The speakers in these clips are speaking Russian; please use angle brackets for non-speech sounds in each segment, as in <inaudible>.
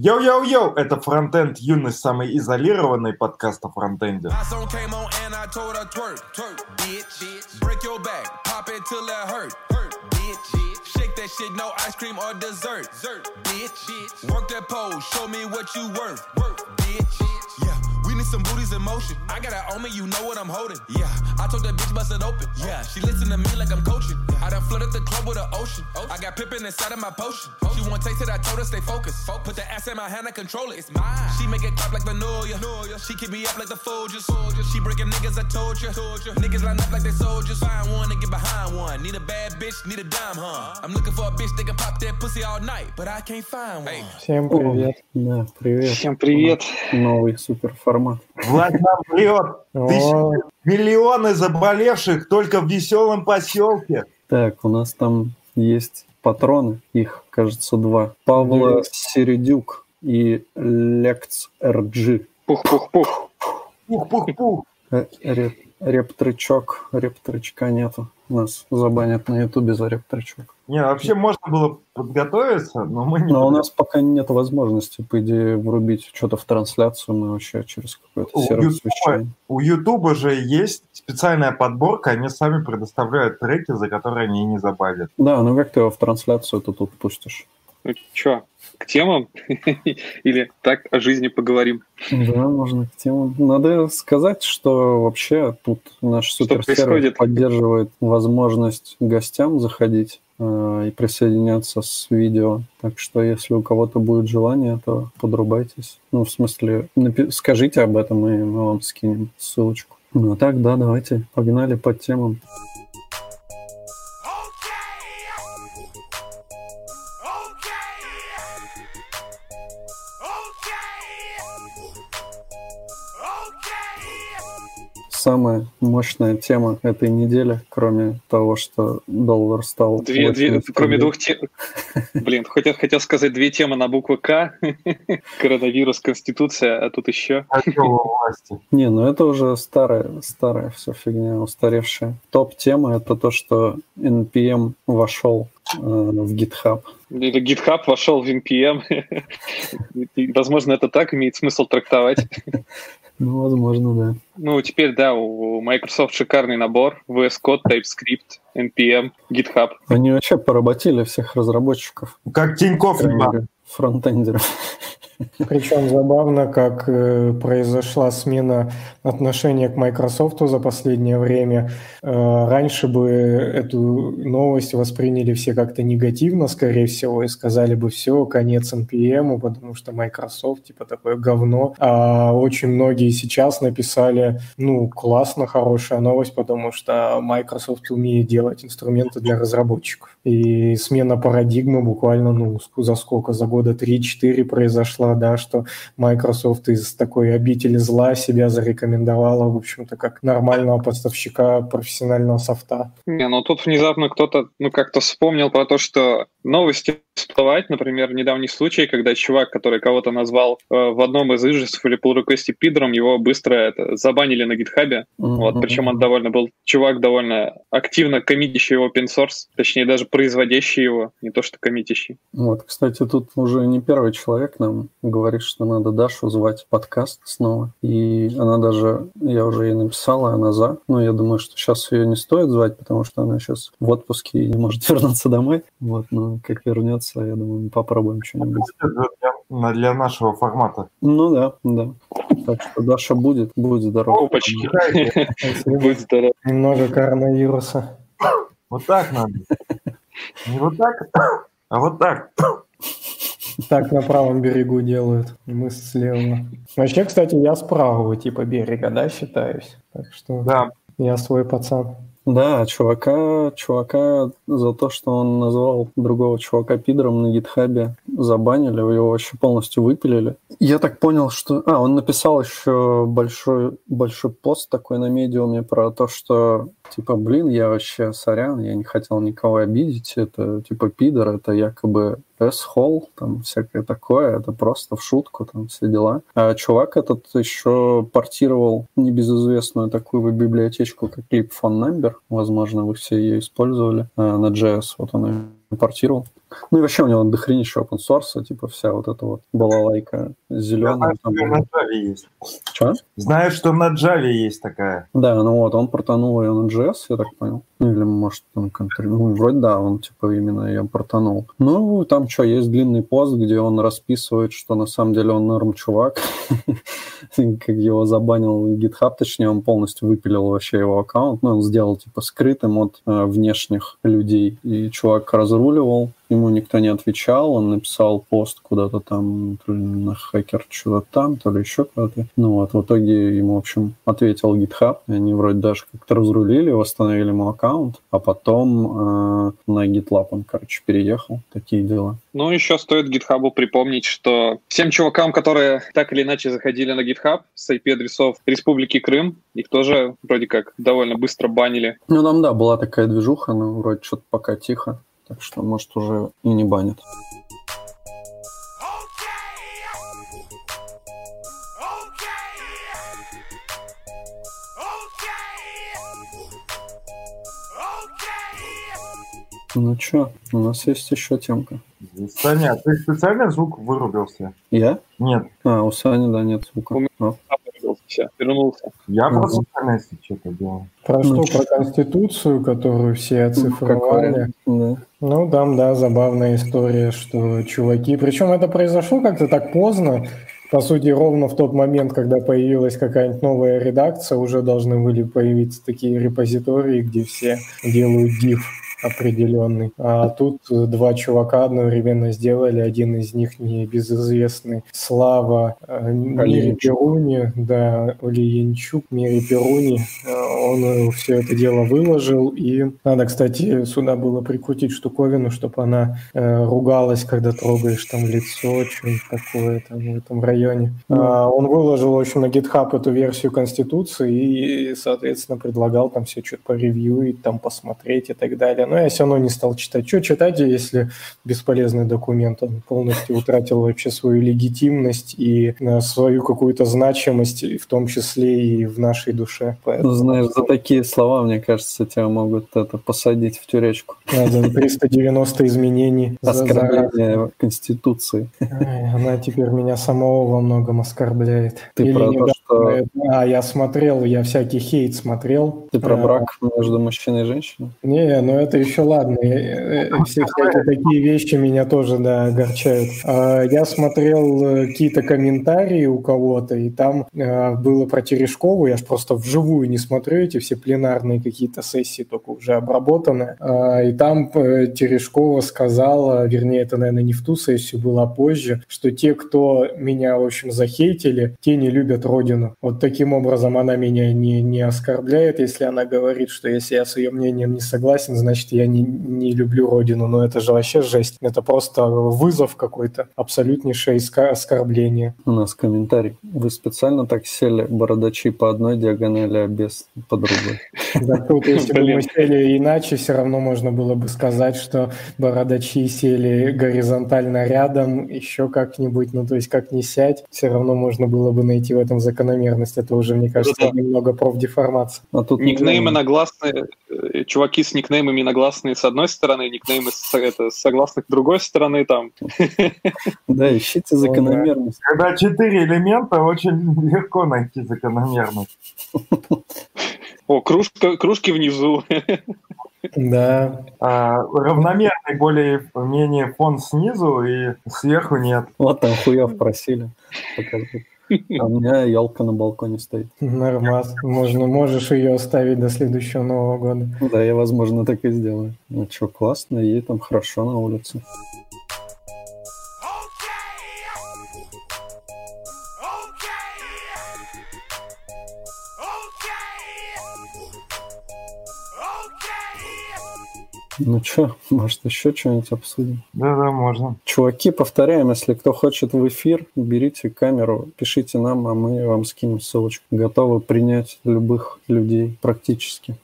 Йоу-йоу-йоу, это фронтенд юность, самый изолированный подкаст о фронтенде. yeah. need some booties in motion. I got it on me, you know what I'm holding. Yeah, I told that bitch bust it open. Yeah, she listen to me like I'm coaching. I done flooded the club with an ocean. I got pippin' inside of my potion. She want taste it, I told her stay focused. Put the ass in my hand, I control it. It's mine. She make it clap like Vanilla. She keep me up like the Folgers. She breaking niggas, I told you. Niggas line up like they soldiers. Find one and get behind one. Need a bad bitch, need a dime, huh? I'm looking for a bitch that can pop that pussy all night, but I can't find one. Всем привет. Да, привет. Всем привет. Новый супер формат. Формат. Влад нам врет. Тысячи, миллионы заболевших только в веселом поселке. Так, у нас там есть патроны, их, кажется, два. Павла Середюк и Лекц РГ. Пух-пух-пух. Пух-пух-пух. Э, рептричок, рептричка нету. Нас забанят на Ютубе за рептричок. Не, вообще можно было подготовиться, но мы не... Но у нас пока нет возможности, по идее, врубить что-то в трансляцию, мы вообще через какой-то сервис вещаем. У Ютуба же есть специальная подборка, они сами предоставляют треки, за которые они не забавят. Да, ну как ты его в трансляцию то тут пустишь? Ну что, к темам? <laughs> Или так о жизни поговорим? Да, можно к темам. Надо сказать, что вообще тут наш суперсервис поддерживает возможность гостям заходить э, и присоединяться с видео. Так что, если у кого-то будет желание, то подрубайтесь. Ну, в смысле, скажите об этом, и мы вам скинем ссылочку. Ну, а так, да, давайте погнали по темам. Самая мощная тема этой недели, кроме того, что доллар стал... Две, две, кроме двух тем... <laughs> Блин, хотел, хотел сказать две темы на букву К. <laughs> Коронавирус, Конституция, а тут еще... Не, ну это уже старая, старая все фигня, устаревшая. Топ-тема — это то, что NPM вошел э, в GitHub. Или GitHub вошел в NPM. <laughs> Возможно, это так имеет смысл трактовать. Ну, возможно, да. Ну, теперь, да, у Microsoft шикарный набор. VS Code, TypeScript, NPM, GitHub. Они вообще поработили всех разработчиков. Как Тинькофф. Фронтендеров. Причем забавно, как э, произошла смена отношения к Microsoft за последнее время. Э, раньше бы эту новость восприняли все как-то негативно, скорее всего, и сказали бы все, конец NPM, потому что Microsoft типа такое говно. А очень многие сейчас написали, ну, классно, хорошая новость, потому что Microsoft умеет делать инструменты для разработчиков. И смена парадигмы буквально, ну, за сколько, за года 3-4 произошла да, что Microsoft из такой обители зла себя зарекомендовала, в общем-то, как нормального поставщика профессионального софта. Не, ну тут внезапно кто-то, ну, как-то вспомнил про то, что новости всплывать, например, недавний случай, когда чувак, который кого-то назвал э, в одном из ижеств или pull реквесте пидором, его быстро это, забанили на гитхабе. Mm-hmm. Вот, причем он довольно был, чувак довольно активно коммитящий open source, точнее даже производящий его, не то что коммитящий. Вот, кстати, тут уже не первый человек нам говорит, что надо Дашу звать в подкаст снова. И она даже, я уже ей написала, она за. Но я думаю, что сейчас ее не стоит звать, потому что она сейчас в отпуске и не может <laughs> вернуться домой. Вот, но как вернется, я думаю, мы попробуем что-нибудь. Для, для нашего формата. Ну да, да. Так что Даша будет, будет здорова. Опачки. <laughs> Будет здоров. Немного коронавируса. Вот так надо. Не вот так, а вот так. Так на правом берегу делают, мы слева. Вообще, кстати, я с правого типа берега, да, считаюсь. Так что да. я свой пацан. Да, чувака, чувака за то, что он назвал другого чувака пидором на гитхабе, забанили, его вообще полностью выпилили. Я так понял, что... А, он написал еще большой, большой пост такой на медиуме про то, что типа, блин, я вообще сорян, я не хотел никого обидеть, это типа пидор, это якобы S-Hall, там всякое такое, это просто в шутку, там все дела. А чувак этот еще портировал небезызвестную такую библиотечку, как Clip Phone Number, возможно, вы все ее использовали, а, на JS, вот он ее портировал. Ну и вообще у него дохренища open source, типа вся вот эта вот балалайка зеленая. Знаю, что на Java есть. Что? Знаю, что на Java есть такая. Да, ну вот, он портанул ее на JS, я так понял. Ну, или, может, он контр... Ну, вроде да, он, типа, именно ее портанул. Ну, там что, есть длинный пост, где он расписывает, что на самом деле он норм чувак. <laughs> Как его забанил GitHub, точнее, он полностью выпилил вообще его аккаунт. Ну, он сделал, типа, скрытым от э, внешних людей. И чувак разруливал, ему никто не отвечал, он написал пост куда-то там, то ли на хакер что-то там, то ли еще куда-то. Ну вот, в итоге ему, в общем, ответил GitHub, и они вроде даже как-то разрулили, восстановили ему аккаунт, а потом э, на GitLab он, короче, переехал. Такие дела. Ну, еще стоит GitHub припомнить, что всем чувакам, которые так или иначе заходили на GitHub с IP-адресов Республики Крым, их тоже вроде как довольно быстро банили. Ну, там, да, была такая движуха, но вроде что-то пока тихо. Так что, может, уже и не банят. Ну чё, у нас есть еще темка. Саня, ты специально звук вырубился? Я? Нет. А, у Сани, да, нет звука. У меня А. Все, вернулся. Я Мгм. просто если что-то делал. Про Ну, что? Про Конституцию, которую все оцифровали. Да. Ну, там, да, забавная история, что чуваки... Причем это произошло как-то так поздно. По сути, ровно в тот момент, когда появилась какая-нибудь новая редакция, уже должны были появиться такие репозитории, где все делают div определенный. А тут два чувака одновременно сделали. Один из них небезызвестный Слава э, Мири. Перуни, да, Ильинчук, Мири Перуни. Э, Он все это дело выложил. И надо, кстати, сюда было прикрутить штуковину, чтобы она э, ругалась, когда трогаешь там лицо, что-нибудь такое там в этом районе. А, он выложил, в общем, на GitHub эту версию Конституции и, соответственно, предлагал там все что-то поревьюить, там посмотреть и так далее. Но я все равно не стал читать. Что читать, если бесполезный документ? Он полностью утратил вообще свою легитимность и э, свою какую-то значимость, в том числе и в нашей душе. Ну, Поэтому знаешь, за такие слова, мне кажется, тебя могут это посадить в тюрячку. 390 изменений. за- за раз. Оскорбление Конституции. Ай, Она теперь меня самого во многом оскорбляет. Ты Или про то, что- А, я смотрел, я всякий хейт смотрел. Ты про А, брак между мужчиной и женщиной? Не, ну это еще ладно. Я- э, Все всякие такие вещи меня тоже, да, огорчают. А, Я смотрел э, какие-то комментарии у кого-то, и там э, было про Терешкову. Я ж просто вживую не смотрю эти все пленарные какие-то сессии, только уже обработаны. А, И там э, Терешкова сказала, вернее, это, наверное, не в ту сессию, было а позже, что те, кто меня, в общем, захейтили, те не любят Родину. Вот таким образом она меня не, не оскорбляет, если она говорит, что если я с ее мнением не согласен, значит, я не, не люблю Родину. Но это же вообще жесть. Это просто вызов какой-то, абсолютнейшее оскорбление. У нас комментарий. Вы специально так сели бородачи по одной диагонали, а без по другой. <laughs> Да, тут, если бы мы сели иначе, все равно можно было бы сказать, что бородачи сели горизонтально рядом, еще как-нибудь, ну то есть как не сядь, все равно можно было бы найти в этом закономерность. Это уже, мне кажется, Да-да. немного профдеформация. А тут Никнеймы нельзя. нагласные, э, чуваки с никнеймами нагласные с одной стороны, никнеймы с, это, согласных с другой стороны, там. Да, ищите закономерность. Когда четыре элемента, очень легко найти закономерность. О, кружка, кружки внизу. Да, А, равномерный более-менее фон снизу и сверху нет. Вот там хуев просили. Покажи. А у меня елка на балконе стоит. нормас. Можно, можешь ее оставить до следующего Нового года. Да, я, возможно, так и сделаю. Ну что, классно, ей там хорошо на улице. Ну что, может, еще что-нибудь обсудим? Да-да, можно. Чуваки, повторяем, если кто хочет в эфир, берите камеру, пишите нам, а мы вам скинем ссылочку. Готовы принять любых людей практически.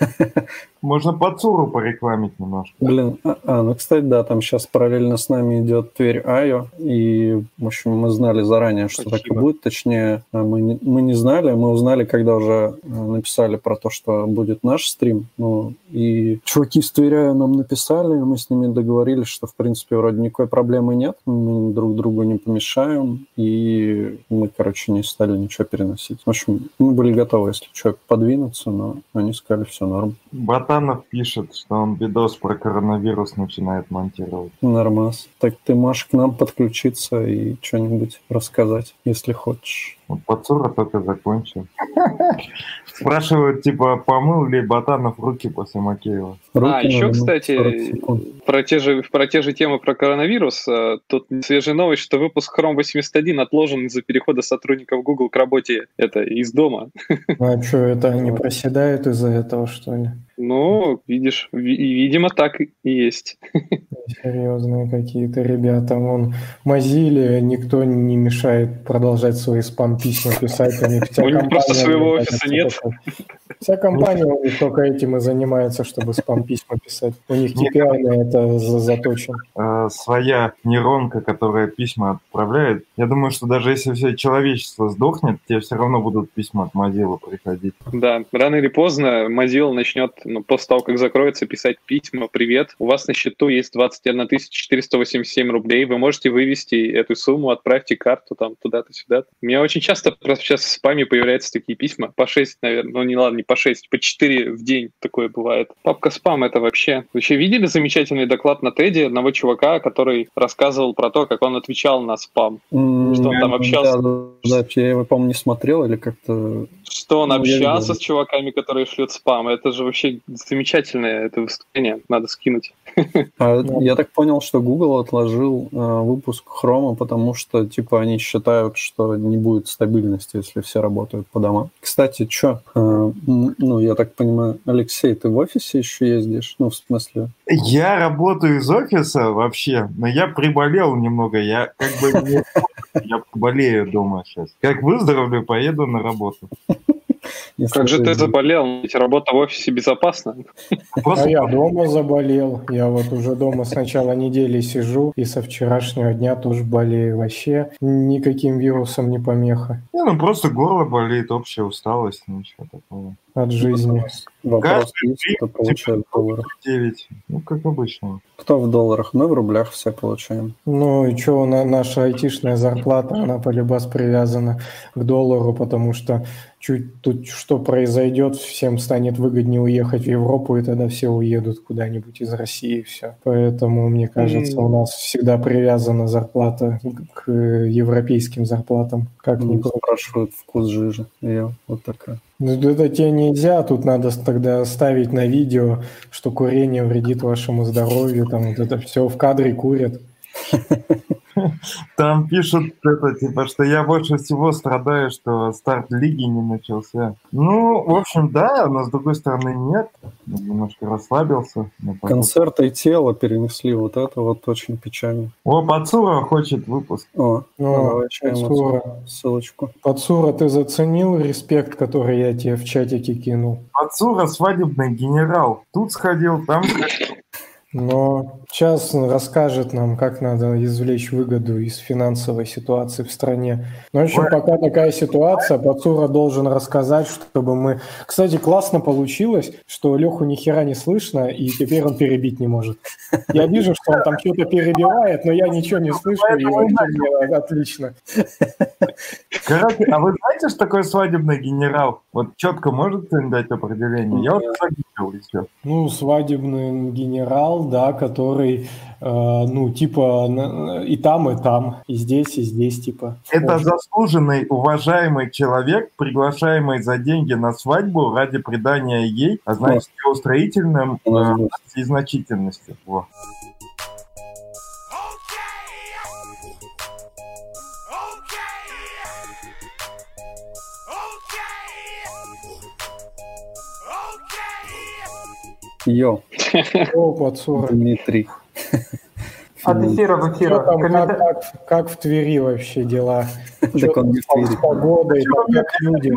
<laughs> Можно Пацуру порекламить немножко. Блин, а, а, ну, кстати, да, там сейчас параллельно с нами идет Тверь Айо, и, в общем, мы знали заранее, что так и Спасибо. будет, точнее, а, мы не, мы не знали, мы узнали, когда уже э, написали про то, что будет наш стрим, ну, и чуваки из Тверь Айо нам написали, мы с ними договорились, что, в принципе, вроде никакой проблемы нет, мы друг другу не помешаем, и мы, короче, не стали ничего переносить. В общем, мы были готовы, если человек подвинуться, но они сказали, все норм. Батанов пишет, что он видос про коронавирус начинает монтировать. Нормас. Так ты можешь к нам подключиться и что-нибудь рассказать, если хочешь. Вот Пацура только закончил. Спрашивают, типа, помыл ли Батанов руки после Макеева? Руки а, еще, надо, ну, 40 кстати, про те, же, про те же темы про коронавирус. э, Тут свежая новость, что выпуск Chrome 81 отложен из-за перехода сотрудников Google к работе это из дома. А что, это они проседают из-за этого, что ли? Ну, видишь, видимо, так и есть. Серьезные какие-то ребята. Вон Мазили никто не мешает продолжать свои спам-письма писать. У них просто своего офиса нет. Вся компания у них только этим и занимается, чтобы спам-письма писать. У них KPI на это за- заточен. Э, своя нейронка, которая письма отправляет. Я думаю, что даже если все человечество сдохнет, тебе все равно будут письма от Mozilla приходить. Да, рано или поздно Mozilla начнет, ну, после того, как закроется, писать письма «Привет, у вас на счету есть 21 487 рублей, вы можете вывести эту сумму, отправьте карту там туда-то, сюда У меня очень часто просто сейчас в спаме появляются такие письма, по 6, наверное, ну не ладно, не по 6, по 4 в день такое бывает. Папка спам это вообще. Вы еще видели замечательный доклад на Теди одного чувака, который рассказывал про то, как он отвечал на спам? М, Что он там общался? Да, я его, по-моему, не смотрел или как-то... Что он Ну, общался с чуваками, которые шлют спам. Это же вообще замечательное это выступление. Надо скинуть. <laughs> А. Я так понял, что Google отложил э, выпуск Chrome, потому что, типа, они считают, что не будет стабильности, если все работают по домам. Кстати, что? ну, я так понимаю, Алексей, ты в офисе еще ездишь? Ну, в смысле... Я работаю из офиса вообще, но я приболел немного. Я как бы не... <laughs> Я болею дома сейчас. Как выздоровлю, поеду на работу. если Как же ты заболел? Ведь работа в офисе безопасна. А я дома заболел. Я вот уже дома с начала недели сижу, и со вчерашнего дня тоже болею. Вообще никаким вирусом не помеха Не, ну просто горло болит, общая усталость, ничего такого. От жизни. Вопрос есть, кто получает в долларах. 9, ну как обычно. Кто в долларах? Мы в рублях все получаем. Ну и что, на, наша айтишная зарплата, она полюбас привязана к доллару, потому что чуть тут что произойдет, всем станет выгоднее уехать в Европу, и тогда все уедут куда-нибудь из России, все. Поэтому, мне кажется, у нас всегда привязана зарплата к европейским зарплатам. Как Ну, спрашивают вкус жижи. Я вот такая. Ну, это тебе нельзя, тут надо тогда ставить на видео, что курение вредит вашему здоровью, там вот это все в кадре курят. <laughs> <laughs> Там пишут это, типа, что я больше всего страдаю, что старт лиги не начался. Ну, в общем, да, но с другой стороны нет. Я Немножко расслабился. Концерты и тело перенесли. Вот это вот очень печально. О, Пацура хочет выпуск. О, ну, О, чаем Пацура. ссылочку. Пацура, ты заценил респект, который я тебе в чатике кинул? Пацура свадебный генерал. Тут сходил, там сходил. Но сейчас он расскажет нам, как надо извлечь выгоду из финансовой ситуации в стране. Ну, в общем, пока такая ситуация, Пацура должен рассказать, чтобы мы... Кстати, классно получилось, что Леху ни хера не слышно, и теперь он перебить не может. Я вижу, что он там что-то перебивает, но я ничего не слышу, и мне отлично. Короче, а вы знаете, что такое свадебный генерал? Вот четко может дать определение? Я вот загуглил еще. Ну, свадебный генерал, да, который, э, ну, типа, и там, и там, и здесь, и здесь, типа. Это Может. заслуженный, уважаемый человек, приглашаемый за деньги на свадьбу ради придания ей, а значит, его строительным э, и значительности. Во. Йо, О, Пацура. Дмитрий. От эфира в эфир. Что там, как, как- как в Твери вообще дела? <laughs> Он там с погодой, как, люди?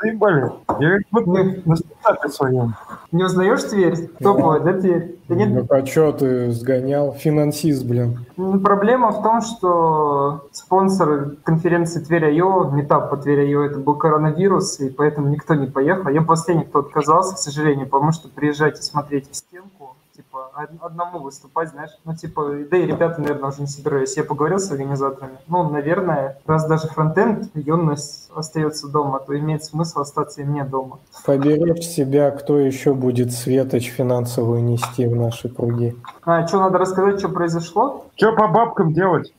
Заебали. Я как будто на стартапе своем. Не узнаешь Тверь? Топовая, да, Тверь? Да нет, Ну а что ты сгонял? Финансист, блин. Ну, Проблема в том, что спонсор конференции Тверь.io, метап по Тверь.io, это был коронавирус, и поэтому никто не поехал. Я последний, кто отказался, к сожалению, потому что приезжать и смотреть в стенку, типа, од- одному выступать, знаешь, ну, типа, да и ребята, наверное, уже не собирались. Я поговорил с организаторами. Ну, наверное, раз даже фронтенд, юность остается дома, то имеет смысл остаться и мне дома. Поберечь себя, кто еще будет светоч финансовую нести в наши круги. А, что надо рассказать, что произошло? Что по бабкам делать?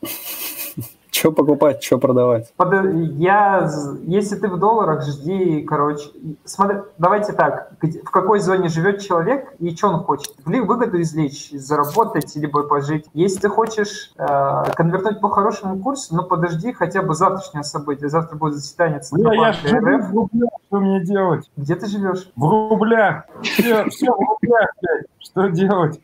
Что покупать, что продавать? Под- Я, если ты в долларах, жди, короче, смотри, давайте так, в какой зоне живет человек и что он хочет? Выгоду извлечь, заработать, либо пожить. Если ты хочешь э, конвертнуть по хорошему курсу, ну подожди хотя бы завтрашнее событие. Завтра будет заседание Ну, я Центробанка живу РФ. в рублях, что мне делать? Где ты живешь? В рублях. Все, все в рублях, блядь. Что делать?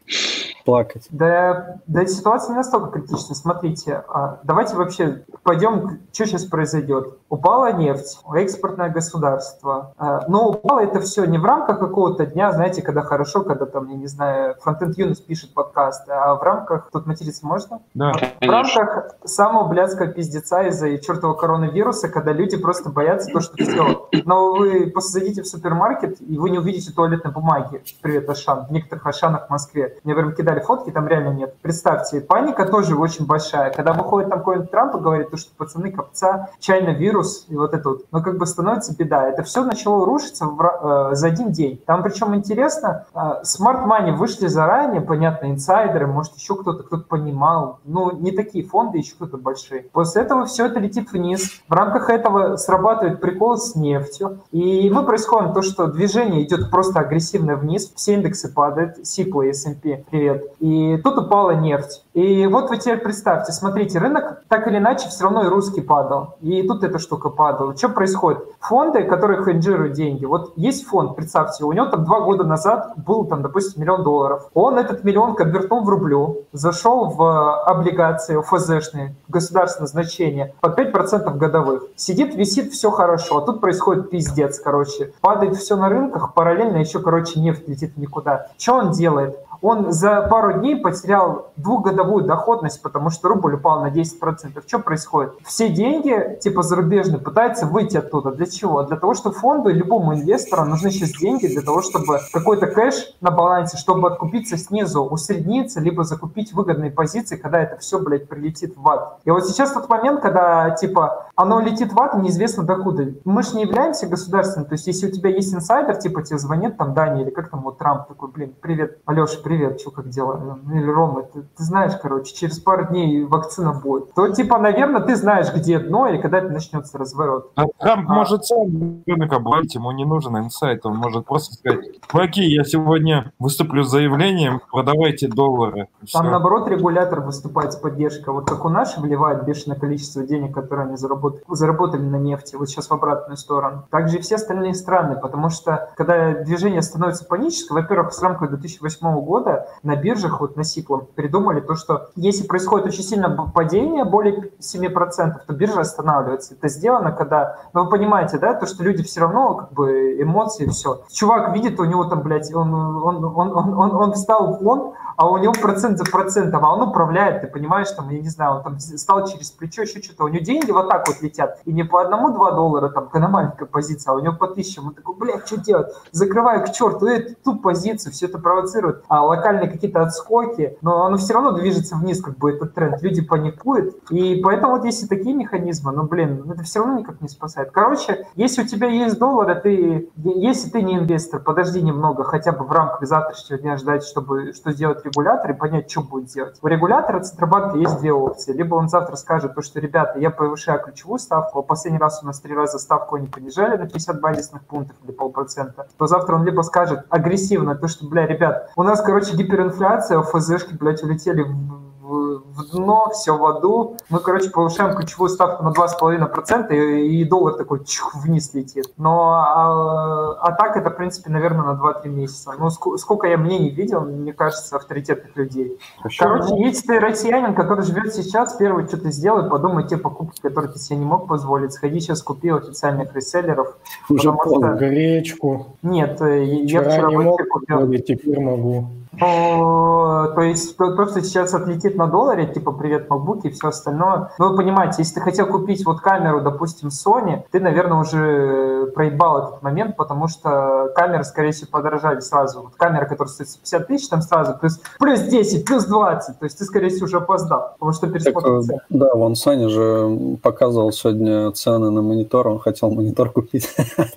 Плакать. Да, да ситуация не настолько критична. Смотрите, а, давайте вообще пойдем, что сейчас произойдет. Упала нефть, экспортное государство. А, Но упало это все не в рамках какого-то дня, знаете, когда хорошо, когда там, я не знаю, Фронтенд Юнус пишет подкаст, а в рамках, тут материться можно? Да. В рамках самого блядского пиздеца из-за чертового коронавируса, когда люди просто боятся то, что все. Но вы просто зайдите в супермаркет, и вы не увидите туалетной бумаги. Привет, Ашан. В некоторых Ашанах в Москве. Мне прям кидали фотки, там реально нет. Представьте, паника тоже очень большая. Когда выходит там какой-нибудь Трамп и говорит, то, что пацаны, копца, чайно вирус и вот это вот. Но как бы становится беда. Это все начало рушиться в э, за один день. Там причем интересно, э, Smart Money вышли заранее, понятно, инсайдеры, может еще кто-то, кто-то понимал. Ну, не такие фонды, еще кто-то большие. После этого все это летит вниз. В рамках этого срабатывает прикол с нефтью. И мы происходит то, что движение идет просто агрессивно вниз. Все индексы падают. Сипла, S&P, привет. И тут упала нефть. И вот вы теперь представьте, смотрите, рынок так или иначе все равно и русский падал. И тут эта штука падала. Что происходит? Фонды, которые хеджируют деньги, вот есть фонд, представьте, у него там два года назад был там, допустим, миллион долларов. Он этот миллион конвертнул в рублю, зашел в э, облигации ФЗшные, государственное значение, под 5% годовых. Сидит, висит, все хорошо. А тут происходит пиздец, короче. Падает все на рынках, параллельно еще, короче, нефть летит никуда. Что он делает? Он за пару дней потерял двухгодовую доходность, потому что рубль упал на 10%. Что происходит? Все деньги, типа зарубежные, пытаются выйти оттуда. Для чего? Для того, что фонду и любому инвестору нужны сейчас деньги для того, чтобы какой-то кэш на балансе, чтобы откупиться снизу, усредниться, либо закупить выгодные позиции, когда это все, блядь, прилетит в ад. И вот сейчас тот момент, когда, типа, оно летит в ад, неизвестно докуда. Мы же не являемся государственным, то есть если у тебя есть инсайдер, типа тебе звонит там Дани или как там вот Трамп такой, блин, привет, Алеша, привет, что как дела? Ну, Или Рома, ты, ты знаешь, короче, через пару дней вакцина будет. То типа, наверное, ты знаешь, где дно или когда это начнется разворот. А Трамп А. может сам рынок обломить, ему не нужен инсайт, он может просто сказать, чуваки, я сегодня выступлю с заявлением, продавайте доллары. И Там, всё. наоборот, регулятор выступает с поддержкой. Вот как у наши вливает бешеное количество денег, которые они заработали, заработали на нефти, вот сейчас в обратную сторону. Также и все остальные страны, потому что когда движение становится паническое, во-первых, с рамкой 2008 года на биржах, вот на Сиклом, придумали то, что если происходит очень сильное падение, более 7%, то биржа останавливается. Это сделано, когда, ну вы понимаете, да, то, что люди все равно, как бы, эмоции, все. Чувак видит, у него там, блядь, он, он, он, он, он, он встал в фонд, а у него процент за процентом, а он управляет, ты понимаешь, там, я не знаю, он там стал через плечо, еще что-то, у него деньги вот так вот летят, и не по одному-два доллара, там, какая маленькая позиция, а у него по тысячам, он такой, блядь, что делать? Закрываю к черту эту ту позицию, все это провоцирует, а локальные какие-то отскоки, но оно все равно движется вниз, как бы, этот тренд, люди паникуют, и поэтому вот если такие механизмы, ну, блин, это все равно никак не спасает. Короче, если у тебя есть доллары, ты, если ты не инвестор, подожди немного, хотя бы в рамках завтрашнего дня ждать, чтобы что сделать регулятор и понять, что будет делать. У регулятора Центробанка есть две опции. Либо он завтра скажет, то, что, ребята, я повышаю ключевую ставку, а последний раз у нас три раза ставку они понижали на 50 базисных пунктов или полпроцента, то завтра он либо скажет агрессивно, то, что, бля, ребят, у нас, короче, гиперинфляция, ФЗшки, блядь, улетели в в дно, все в аду. Мы, короче, повышаем ключевую ставку на 2,5%, и, и доллар такой чух, вниз летит. Но а, а так это, в принципе, наверное, на 2-3 месяца. Ну, ск- сколько я мнений видел, мне кажется, авторитетных людей. Еще Короче, если ты россиянин, который живет сейчас, первое, что ты сделай, подумай те покупки, которые ты себе не мог позволить. Сходи сейчас купи у официальных реселлеров. уже что- Гречку. Нет, э, я Вчера вчера не мог купил. теперь могу. Ну, то есть то, то, что сейчас отлетит на долларе, типа привет MacBook и все остальное. Ну, вы понимаете, если ты хотел купить вот камеру, допустим, Sony, ты, наверное, уже проебал этот момент, потому что камеры, скорее всего, подорожали сразу. Вот камера, которая стоит 150 тысяч, там сразу плюс, плюс 10, плюс 20. То есть ты, скорее всего, уже опоздал, потому что э, цены. да, вон Саня же показывал сегодня цены на монитор, он хотел монитор <laughs> купить,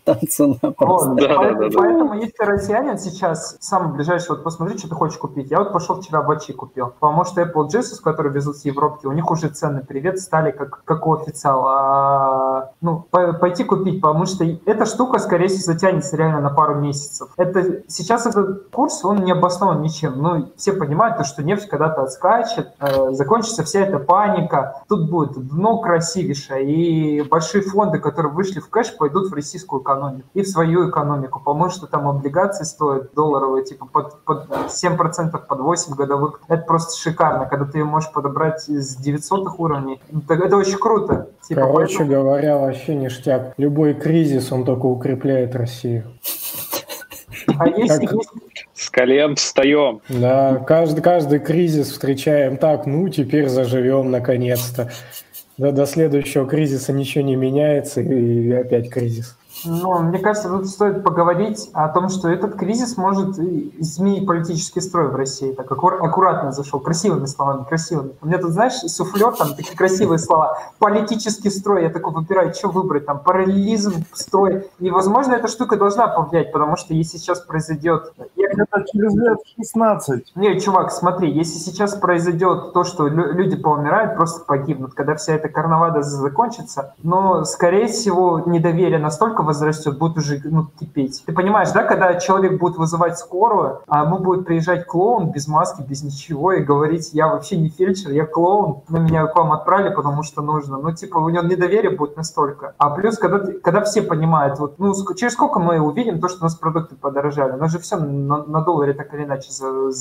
там цена просто. Вот, Да, поэтому, да, да. поэтому, если россиянин сейчас, самый ближайший, вот посмотри, что ты хочешь купить. Я вот пошел вчера бачи купил, потому что Apple Jesus, которые везут с Европки, у них уже цены привет стали как, как у официала. А, ну, по- пойти купить, потому что эта штука, скорее всего, затянется реально на пару месяцев. Это сейчас этот курс, он не обоснован ничем. Ну, все понимают, то, что нефть когда-то отскачет, э, закончится вся эта паника, тут будет дно красивейшее, и большие фонды, которые вышли в кэш, пойдут в российскую экономику и в свою экономику, потому что там облигации стоят долларовые, типа под, под 7% под 8 годовых. Это просто шикарно, когда ты ее можешь подобрать из 900 уровней. Это, это очень круто. Типа, Короче поэтому- говоря, вообще ништяк. Любой кризис, он только укрепляет Россию. а если как- С колен встаем. Да, каждый, каждый кризис встречаем так, ну, теперь заживем наконец-то. Да, до следующего кризиса ничего не меняется, и опять кризис. Ну, мне кажется, тут стоит поговорить о том, что этот кризис может изменить политический строй в России. Так аккур- аккуратно зашел, красивыми словами, красивыми. У меня тут, знаешь, суфлер, там такие красивые слова. Политический строй. Я такой выбираю, что выбрать, там, параллелизм, строй. И, возможно, эта штука должна повлиять, потому что если сейчас произойдет... Это через лет 16. не, чувак, смотри, если сейчас произойдет то, что лю- люди поумирают, просто погибнут, когда вся эта карнавада закончится, но, скорее всего, недоверие настолько возрастет, будет уже ну, кипеть. Ты понимаешь, да, когда человек будет вызывать скорую, а ему будет приезжать клоун без маски, без ничего, и говорить, я вообще не фельдшер, я клоун, ну, меня к вам отправили, потому что нужно. Ну, типа, у него недоверие будет настолько. А плюс, когда, когда все понимают, вот, ну, через сколько мы увидим то, что у нас продукты подорожали? У нас же все на, на долларе так или иначе за-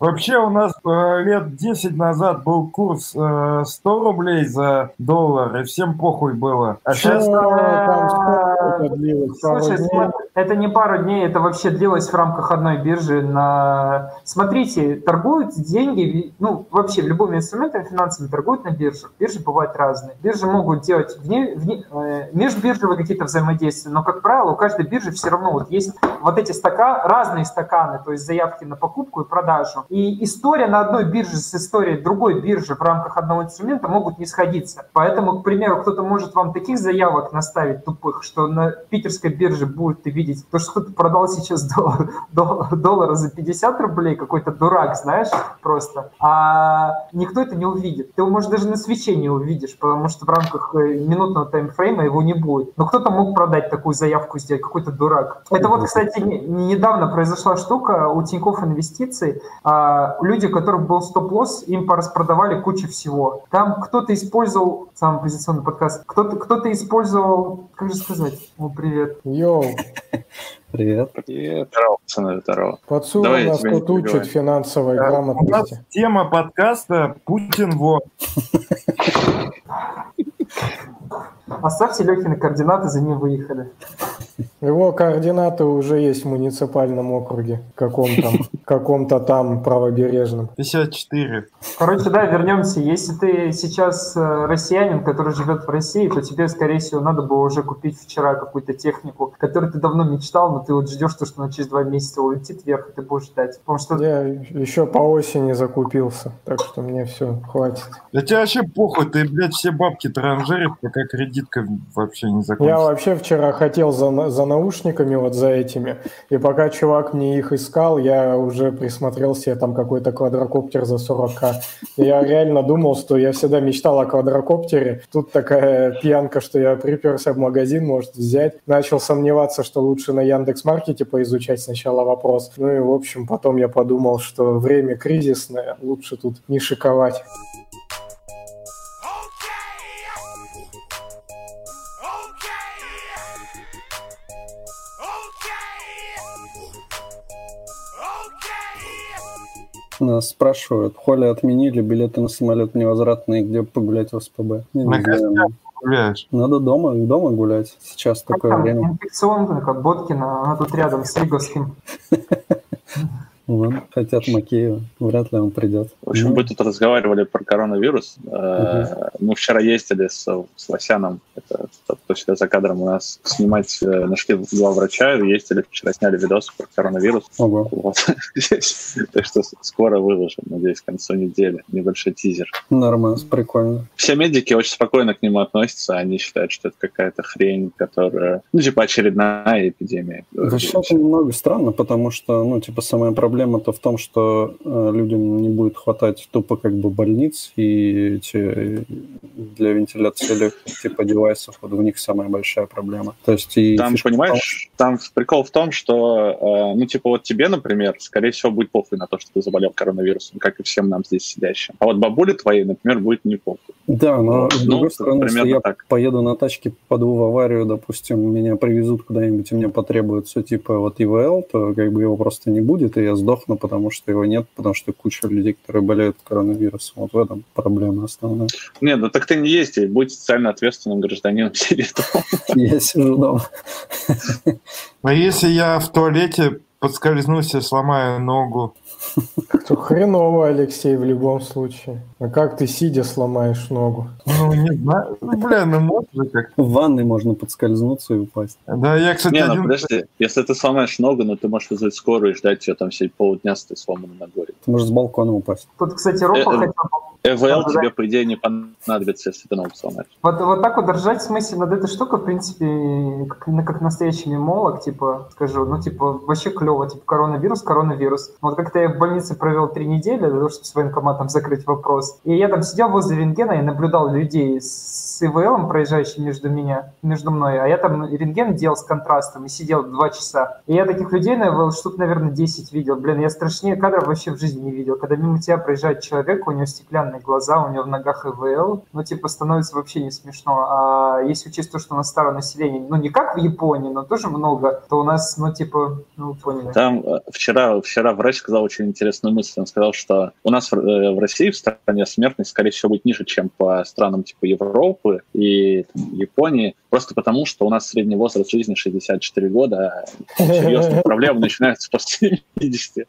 Вообще у нас э, лет 10 назад был курс э, 100 рублей за доллар, и всем похуй было. А сейчас... Там длилось? Пару Слушай, дней? это не пару дней, это вообще длилось в рамках одной биржи. На... Смотрите, торгуют деньги, ну, вообще любыми инструментами финансовыми торгуют на биржах. Биржи бывают разные. Биржи могут делать вне, вне, э, межбиржевые какие-то взаимодействия, но, как правило, у каждой биржи все равно вот есть вот эти стаканы, разные стаканы, то есть заявки на покупку и продажу. И история на одной бирже с историей другой биржи в рамках одного инструмента могут не сходиться. Поэтому, к примеру, кто-то может вам таких заявок наставить тупых, что на питерской бирже будет видеть то, что кто-то продал сейчас <laughs> доллар, дол- доллара за 50 рублей, какой-то дурак, знаешь, просто. А никто это не увидит. Ты его, может, даже на свече не увидишь, потому что в рамках э, минутного таймфрейма его не будет. Но кто-то мог продать такую заявку сделать, какой-то дурак. Это вот, кстати, не- недавно произошла штука у Тинькофф Инвестиций. А, люди, у которых был стоп-лосс, им пораспродавали кучу всего. Там кто-то использовал, самый позиционный подкаст, кто-то кто использовал, как же сказать, о, привет, Йоу, <laughs> Привет. Привет. Здорово, пацаны, здорово. Подсула Давай нас тут учит финансовой У нас грамотности. тема подкаста «Путин вор». <laughs> Оставьте Лехины координаты, за ним выехали. Его координаты уже есть в муниципальном округе, каком-то <laughs> каком-то там правобережном. 54. Короче, да, вернемся. Если ты сейчас э, россиянин, который живет в России, то тебе, скорее всего, надо было уже купить вчера какую-то технику, которую ты давно мечтал, но ты вот ждешь, то, что она через два месяца улетит вверх, и ты будешь ждать. Потому что Я еще по осени закупился, так что мне все, хватит. Да тебе вообще похуй, ты, блядь, все бабки транжиришь, пока кредитка вообще не Я закончится. вообще вчера хотел зана- заносить наушниками вот за этими, и пока чувак мне их искал, я уже присмотрел себе там какой-то квадрокоптер за 40к. Я реально думал, что я всегда мечтал о квадрокоптере. Тут такая пьянка, что я приперся в магазин, может взять. Начал сомневаться, что лучше на Яндекс.Маркете поизучать сначала вопрос. Ну и, в общем, потом я подумал, что время кризисное, лучше тут не шиковать. Нас спрашивают, Холи отменили билеты на самолет невозвратные, где погулять в СПБ? Не, На не гуляешь. Надо дома, дома гулять. Сейчас Как такое там, время. инфекционных от Боткина, она тут рядом с Лиговским. <laughs> Вон, хотят Макеева. Вряд ли он придет. В общем, Ну, мы тут разговаривали про коронавирус. Э, Мы вчера ездили с, с Васяном, это тот, кто всегда за кадром у нас, снимать, э, нашли два врача, ездили, вчера сняли видос про коронавирус. Ого, Вот. <laughs> Так что скоро выложим, надеюсь, к концу недели. Небольшой тизер. нормально, прикольно. Все медики очень спокойно к нему относятся. Они считают, что это какая-то хрень, которая... Ну, типа, очередная эпидемия. Вообще это немного странно, потому что, ну, типа, самая проблема-то в том, что э, людям не будет хватать тупо как бы больниц и эти для вентиляции легких типа девайсов, вот в них самая большая проблема. То есть и Там, фишка в том, понимаешь, там прикол в том, что, э, ну, типа, вот тебе, например, скорее всего, будет похуй на то, что ты заболел коронавирусом, как и всем нам здесь сидящим. А вот бабуле твоей, например, будет не похуй. Да, но с Ну, другой стороны, если я так. поеду на тачке, попаду в аварию, допустим, меня привезут куда-нибудь, и мне потребуется типа вот ИВЛ, то как бы его просто не будет, и я сдохну, потому что его нет, потому что куча людей, которые болеют коронавирусом. Вот в этом проблема основная. Нет, ну так ты не езди, будь социально ответственным гражданином, сиди дома. Я сижу дома. А если я в туалете подскользнусь и сломаю ногу? То хреново, Алексей, в любом случае. А как ты сидя сломаешь ногу? Ну, не знаю. Ну, бля, ну же как. В ванной можно подскользнуться и упасть. Да, я, кстати, Не, ну один... подожди, если ты сломаешь ногу, ну ты можешь вызвать скорую и ждать ее там все полдня с той сломанной ногой. Ты можешь с балкона упасть. Тут, кстати, Рофа Э, э, хотел... ЭВЛ тебе, по идее, не понадобится, если ты ногу сломаешь. Вот, вот так вот держать в смысле над этой штукой, в принципе, как, ну, как настоящий мемолог, типа, скажу, ну, типа, вообще клево, типа, коронавирус, коронавирус. Вот как-то я в больнице провел три недели, для того, чтобы с военкоматом закрыть вопрос. И я там сидел возле рентгена и наблюдал людей с ИВЛом, проезжающим между меня, между мной, а я там рентген делал с контрастом и сидел два часа. И я таких людей на ИВЛ штук, наверное, 10 видел. Блин, я страшнее кадров вообще в жизни не видел. Когда мимо тебя проезжает человек, у него стеклянные глаза, у него в ногах ИВЛ, ну, типа, становится вообще не смешно. А если учесть то, что у нас старое население, ну, не как в Японии, но тоже много, то у нас, ну, типа, ну, поняли. Там э, вчера, вчера врач сказал интересную мысль. Он сказал, что у нас в, э, в России, в стране смертность, скорее всего, будет ниже, чем по странам типа Европы и там, Японии, просто потому, что у нас средний возраст жизни 64 года, а <laughs> серьезные проблемы начинаются после 70.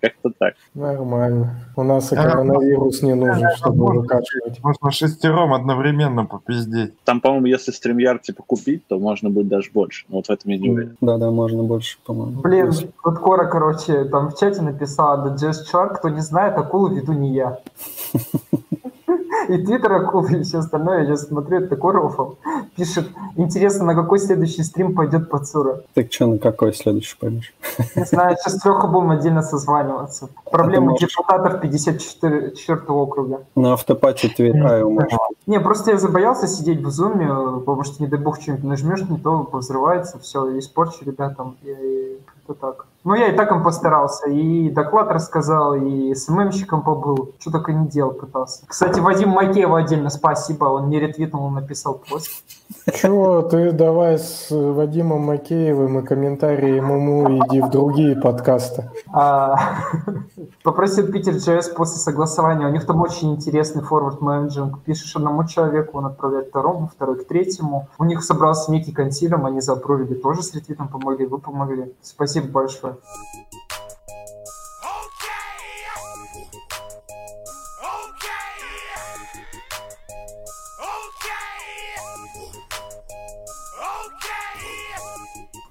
Как-то так. Нормально. У нас и коронавирус не нужен, чтобы выкачивать. Можно шестером одновременно попиздеть. Там, по-моему, если StreamYard типа купить, то можно будет даже больше. Но вот в этом я не уверен. Да-да, можно больше, по-моему. Блин, вот Кора, короче, там в чате написала, да Jazz Shark, кто не знает, акулу веду не я. <laughs> И твиттер акулы, и все остальное, я сейчас смотрю, это рофл. Пишет, интересно, на какой следующий стрим пойдет Пацура. Так что, на какой следующий пойдешь? Не знаю, сейчас с Леха будем отдельно созваниваться. Проблема можешь- депутатов 54 округа. На автопате Твиттера. Не, просто я забоялся сидеть в зуме, потому что, не дай бог, что-нибудь нажмешь, не то взрывается, все, испорчу ребятам, и как-то так. Ну, я и так им постарался, и доклад рассказал, и СММщиком побыл, что только не делал, пытался. Кстати, Вадим Макеева отдельно спасибо, он мне ретвитнул, он написал пост. Чего, ты давай с Вадимом Макеевым и комментарии ему иди в другие подкасты. А, <laughs> Попросил Питер JS после согласования. У них там очень интересный форвард менеджинг. Пишешь одному человеку, он отправляет второму, второй к третьему. У них собрался некий консилиум, они запровили тоже с ретвитом помогли, вы помогли. Спасибо большое.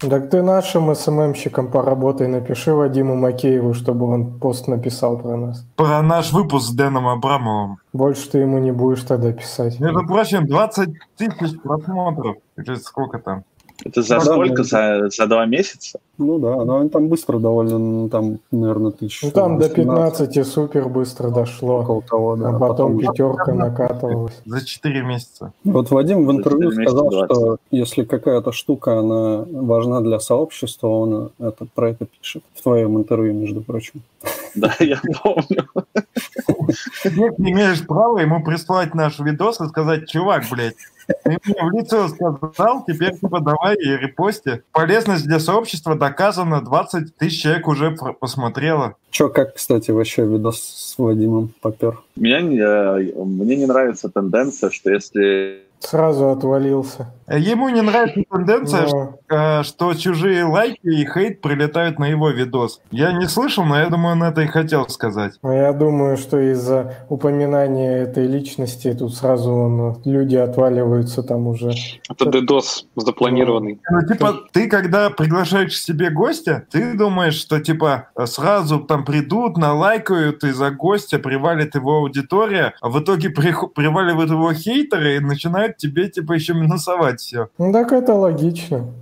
Так ты нашим СММщиком поработай, напиши Вадиму Макееву, чтобы он пост написал про нас. Про наш выпуск с Дэном Абрамовым. Больше ты ему не будешь тогда писать. Между прочим, 20 тысяч просмотров. Или сколько там? Это за Да, сколько? За, за два месяца? Ну да, но они там быстро довольно, ну, там, наверное, тысяч. Ну там до 18, 15 супер быстро дошло, Около того, да. а потом уже- пятерка накатывалась. За 4 месяца. Вот Вадим в интервью сказал, 20. что если какая-то штука, она важна для сообщества, он это, про это пишет. В твоем интервью, между прочим. Да, я помню. Ты не имеешь права ему прислать наш видос и сказать, чувак, блядь, ты мне в лицо сказал, теперь типа давай и репости. Полезность для сообщества доказана, 20 тысяч человек уже посмотрело. Че, как, кстати, вообще видос с Вадимом попер? Меня э, мне не нравится тенденция, что если Сразу отвалился. Ему не нравится тенденция, Но э, что чужие лайки и хейт прилетают на его видос. Я не слышал, но я думаю, он это и хотел сказать. но я думаю, что из-за упоминания этой личности тут сразу он, люди отваливаются там уже. Это дедос запланированный. Ну, типа, ты когда приглашаешь к себе гостя, ты думаешь, что, типа, сразу там придут, налайкают, и за гостя привалит его аудитория, а в итоге прих- приваливают его хейтеры и начинают тебе, типа, еще минусовать все. Ну так это логично.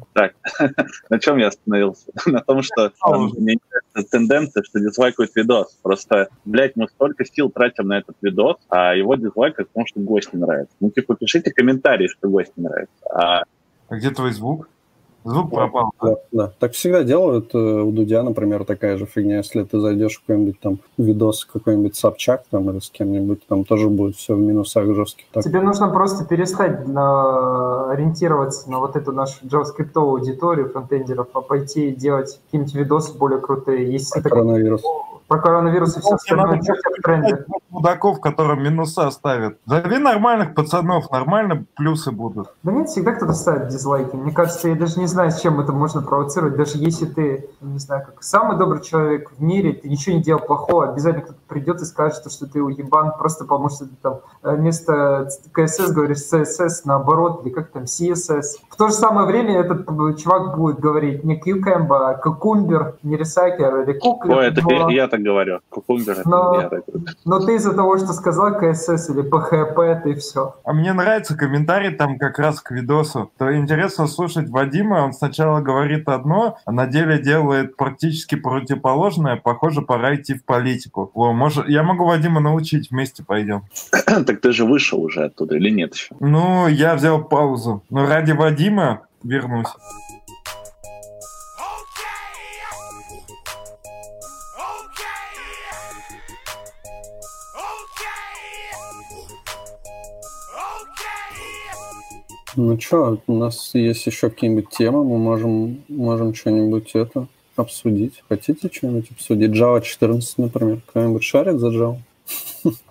<laughs> На чем я остановился? <laughs> На том, что А, мне не нравится тенденция, что дизлайкают видос. Просто, блядь, мы столько сил тратим на этот видос, а его дизлайкают, потому что гость не нравится. Ну, типа, пишите комментарии, что гость не нравится. А А где твой звук? Звук пропал. Да, да. Так всегда делают. э, У Дудя, например, такая же фигня. Если ты зайдешь в какой-нибудь там видос, какой-нибудь Собчак там или с кем-нибудь, там тоже будет все в минусах жестких. Так, Тебе нужно просто перестать на- ориентироваться на вот эту нашу JavaScript аудиторию фронтендеров, а пойти делать какие-нибудь видосы более крутые. Если ты коронавирус. Про коронавирус и все остальное, в тренде? Мудаков, которым минуса ставят. Зови нормальных пацанов, нормально плюсы будут. Да нет, всегда кто-то ставит дизлайки. Мне кажется, я даже не знаю, с чем это можно провоцировать. Даже если ты, не знаю, как самый добрый человек в мире, ты ничего не делал плохого, обязательно кто-то придет и скажет, что, что ты уебан, просто потому что ты там э, вместо CSS говоришь CSS наоборот, или как там CSS. В то же самое время этот э, чувак будет говорить не Cucumber, а Cucumber, не Recycler или Куклер. Ой, это я, я так говорю. Кукумбер, это Но- я. Но ты из-за того, что сказал CSS или PHP, ты все. А мне нравится комментарий там как раз к видосу. То интересно слушать Вадима, он сначала говорит одно, а на деле делает практически противоположное. Похоже, пора идти в политику. О, может, я могу Вадима научить, вместе пойдем. <clears throat> Так ты же вышел уже оттуда или нет еще? Ну, я взял паузу. Но ради Вадима вернусь. Ну что, у нас есть еще какие-нибудь темы, мы можем, можем что-нибудь это обсудить. Хотите что-нибудь обсудить? Java 14, например. Кто-нибудь шарит за Java?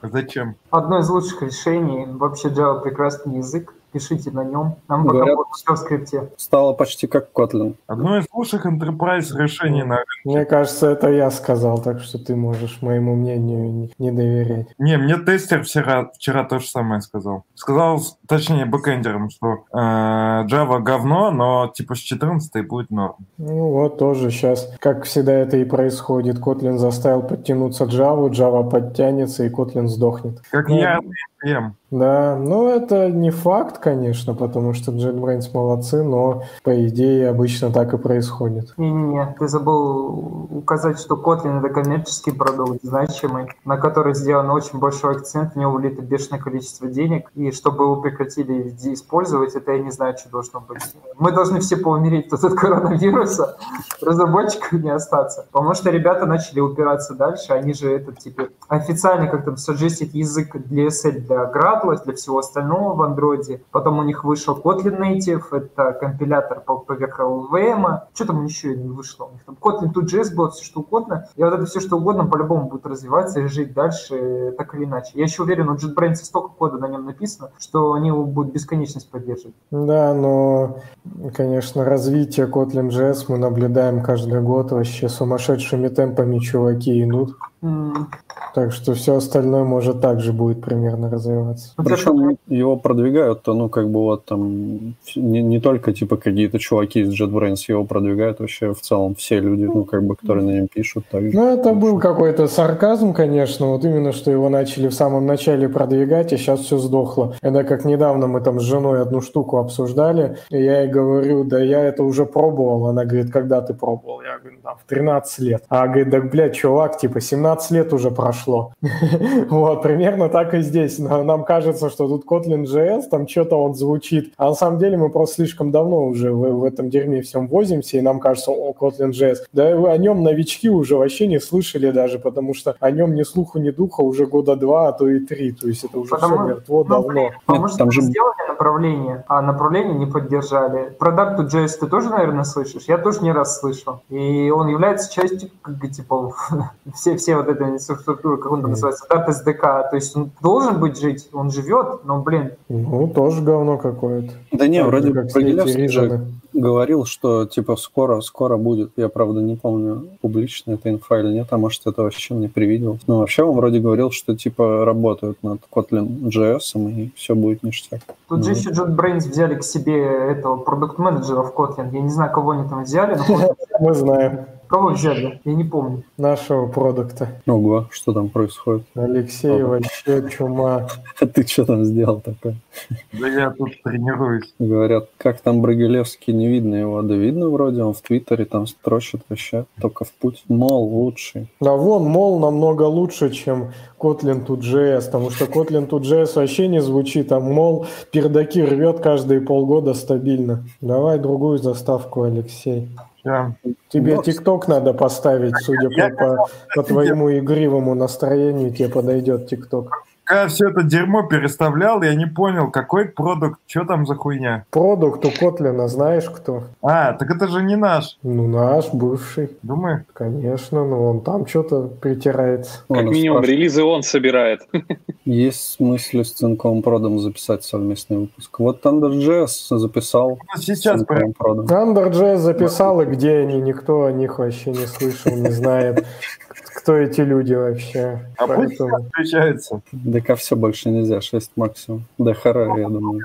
Зачем? Одно из лучших решений. Вообще Java прекрасный язык. Пишите на нем. Нам пока Говорят- будет все в скрипте. Стало почти как Kotlin. Одно из лучших enterprise решений на Мне кажется, это я сказал, так что ты можешь моему мнению не- не доверять. Не, мне тестер вчера, вчера то же самое сказал. Сказал, точнее, бэкэндерам, что э, Java говно, но типа с 14 будет норм. Ну вот тоже сейчас, как всегда это и происходит. Kotlin заставил подтянуться Java, Java подтянется и Kotlin сдохнет. Как Ну, я NPM. Да, ну это не факт, конечно, потому что JetBrains молодцы, но по идее обычно так и происходит. Не-не-не, ты забыл указать, что Kotlin это коммерческий продукт, значимый, на который сделан очень большой акцент, в него влито бешеное количество денег, и чтобы его прекратили везде использовать, это я не знаю, что должно быть. Мы должны все поумереть тут от коронавируса, разработчиков не остаться. Потому что ребята начали упираться дальше, они же этот типа официально как там сажистить язык для SL, для Gradle, для всего остального в андроиде. Потом у них вышел Kotlin Native, это компилятор по- поверх LVM. Что там еще не вышло? У них там Kotlin 2.js было, все что угодно. И вот это все что угодно по-любому будет развиваться и жить дальше э, так или иначе. Я еще уверен, у JetBrains столько кода на нем написано, что они его будут бесконечность поддерживать. Да, но, конечно, развитие Kotlin.js мы наблюдаем каждый год вообще сумасшедшими темпами чуваки идут. Так что все остальное может также будет примерно развиваться. ну, Причем его продвигают-то, ну, как бы вот там, не, не только, типа, какие-то чуваки из JetBrains, его продвигают вообще в целом все люди, ну, как бы, которые на нем пишут. Так же. Ну, это был какой-то сарказм, конечно, вот именно, что его начали в самом начале продвигать, и сейчас все сдохло. Это как недавно мы там с женой одну штуку обсуждали, и я ей говорю, да я это уже пробовал. Она говорит, когда ты пробовал? Я говорю, там, в 13 лет. А говорит, да, блядь, чувак, типа, 17 лет уже прошло. <laughs> Вот, примерно так и здесь. На- Нам кажется, что тут Kotlin JS, там что-то он звучит. А на самом деле мы просто слишком давно уже в, в этом дерьме всем возимся, и нам кажется, о, Kotlin JS. Да и вы о нем новички уже вообще не слышали даже, потому что о нем ни слуху, ни духа уже года два, а то и три. То есть это уже Потому- все мертво ну, давно. Нет, может, там же- сделали направление, а направление не поддержали. Про Dart2JS ты тоже, наверное, слышишь? Я тоже не раз слышал. И он является частью, как типа, <laughs> все, все вот этой инфраструктуры, как он там называется, Dart SDK. То есть он должен быть жить, он живет, но, блин, Ну, тоже говно какое-то. Да не, же, вроде как Брагилевский же говорил, что, типа, скоро, скоро будет. Я, правда, не помню, публично это инфа или нет, а может, это вообще мне привиделось. Но вообще он вроде говорил, что, типа, работают над Kotlin JS, и все будет ништяк. Тут же Ну. еще JetBrains взяли к себе этого продукт-менеджера в Kotlin. Я не знаю, кого они там взяли, но <laughs> Мы знаем кого взяли, я не помню. нашего продукта. Ого, что там происходит? Алексей Ага. вообще чума. А <laughs> ты что там сделал такое? Да я тут тренируюсь. Говорят, как там Брагилевский, не видно его. Да видно вроде, он в Твиттере там строчит вообще, только в путь. Мол, лучший. А вон, мол, намного лучше, чем Kotlin тут JS, потому что Kotlin тут JS вообще не звучит, а мол, пердаки рвет каждые полгода стабильно. Давай другую заставку, Алексей. Ща. Тебе ТикТок надо поставить, <laughs> судя по, по, по твоему игривому настроению, тебе подойдет ТикТок. Когда все это дерьмо переставлял, я не понял, какой продукт, что там за хуйня. Продукт у Котлина знаешь кто? А, так это же не наш. Ну, наш, бывший. Думаю, Конечно, но он там что-то притирается. Как Ладно, минимум, спрашиваю. релизы он собирает. Есть мысли с Цинковым Продом записать совместный выпуск. Вот Thunder.js записал Ну, сейчас. Thunder.js записал, и где они, никто о них вообще не слышал, не знает, кто эти люди вообще. А Поэтому встречается ДК все больше нельзя, 6 максимум. Да хара, я думаю.